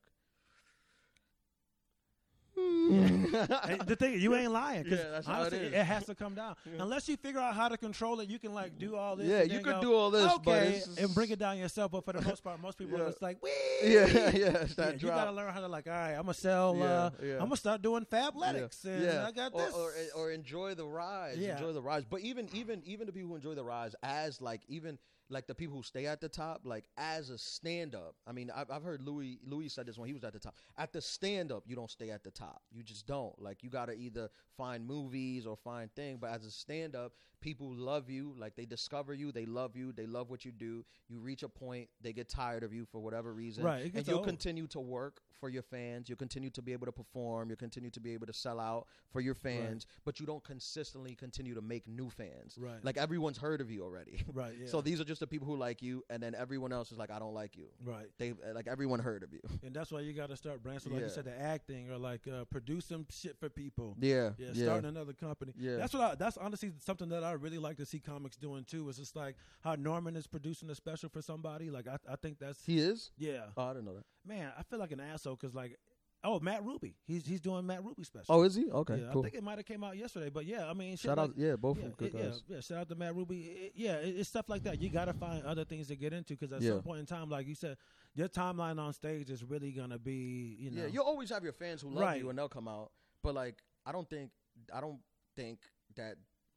Hey, the thing you ain't lying because Yeah, that's it honestly, is. it, has to come down. Unless you figure out how to control it, you can like do all this. Yeah, you then could go, do all this, okay, it's and bring it down yourself. But for the most part, most people Yeah. are just like, Wee! Yeah, yeah, it's Yeah, that you gotta learn how to like. All right, I'm gonna sell. Yeah, uh, yeah. I'm gonna start doing fabletics, and I got or, this. Or, or enjoy the rise. Yeah. Enjoy the rise. But even even even the people who enjoy the rise, as like even like the people who stay at the top, like as a stand up. I mean, I've, I've heard Louis Louis said this when he was at the top. At the stand up, you don't stay at the top. You just don't. Like you gotta either find movies or find thing. But as a stand up, people love you. Like they discover you, they love you, they love what you do. You reach a point, they get tired of you for whatever reason. Right, and you'll old. continue to work for your fans. You'll continue to be able to perform. You'll continue to be able to sell out for your fans, but you don't consistently continue to make new fans. Right. Like everyone's heard of you already. right. Yeah. So these are just the people who like you, and then everyone else is like, I don't like you. right. They like everyone heard of you. And that's why you got to start branching, like you said, the acting or like uh, produce some shit for people. Yeah, Yeah, yeah, starting another company. Yeah. that's what. I, that's honestly something that I really like to see comics doing too. Is just like how Normand is producing a special for somebody. Like I, I think that's He is. yeah. Oh, I didn't know that. Man, I feel like an asshole because like, oh, Matt Ruby. He's he's doing Matt Ruby special. Oh, is he? Okay, yeah, cool. I think it might have came out yesterday, but yeah, I mean, shit Shout like- out, yeah, both yeah, of them good it- guys. yeah, yeah. Shout out to Matt Ruby. It- yeah, it, it's stuff like that. You got to find other things to get into because at Yeah. some point in time, like you said, your timeline on stage is really gonna be, you know, Yeah, you'll always have your fans who love Right. you and they'll come out. But like, I don't think, I don't think that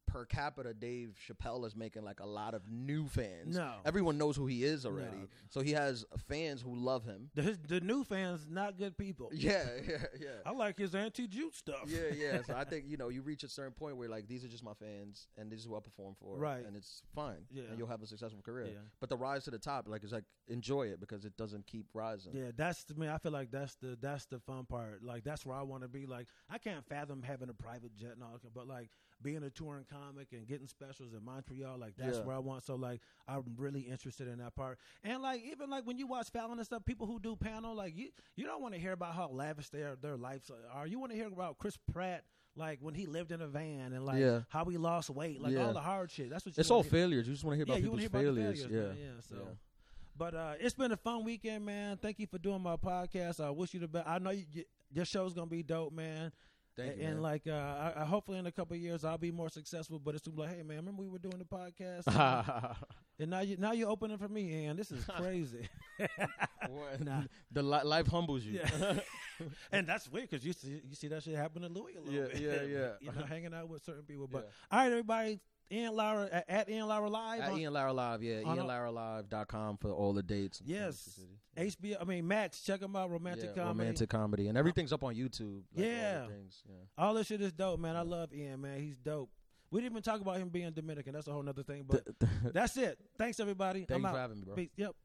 per capita Dave Chappelle is making like a lot of new fans. No. everyone knows who he is already, No. so he has fans who love him. the, his, the new fans not good people. Yeah, yeah, yeah. I like his anti-Jew stuff. Yeah, yeah. So I think you know you reach a certain point where like these are just my fans and this is who I perform for, Right. And it's fine, Yeah. And you'll have a successful career. Yeah. But the rise to the top, like, it's like enjoy it because it doesn't keep rising. Yeah, that's to me. I feel like that's the that's the fun part. Like that's where I want to be. Like I can't fathom having a private jet and all, that, but like being a touring comic and getting specials in Montreal. Like that's Yeah. where I want. So like I'm really interested in that part. And like even like when you watch Fallon and stuff, people who do panel like you you don't want to hear about how lavish their their lives are. You want to hear about Chris Pratt. Like when he lived in a van and like Yeah. how he lost weight, like Yeah. all the hard shit. That's what you It's all hear. failures. You just want to hear about want people's hear failures. the failures, yeah. man. Yeah, so. Yeah. But uh, it's been a fun weekend, man. Thank you for doing my podcast. I wish you the best. I know you, your show's gonna be dope, man. Thank and, you. and like, uh, I, I hopefully in a couple of years I'll be more successful. But it's be like, hey, man, remember we were doing the podcast, and now you now you're opening for me, and this is crazy. Nah. The li- life humbles you. Yeah. and that's weird because you see you see that shit happen to Louis a little Yeah, bit. yeah, yeah. you know, hanging out with certain people. But Yeah. all right, everybody, Ian Lara at, at Ian Lara Live. At on- Ian Lara Live, yeah. on a- IanLaraLive.com for all the dates. Yes. HBO, I mean Max, check them out. Romantic Yeah, comedy. romantic comedy, and everything's up on YouTube. like, all Yeah. things, yeah. All this shit is dope, man. I love Ian, man. He's dope. We didn't even talk about him being Dominican. That's a whole nother thing. But that's it. Thanks, everybody. Thank I'm you out. for having me, bro. Peace. Yep.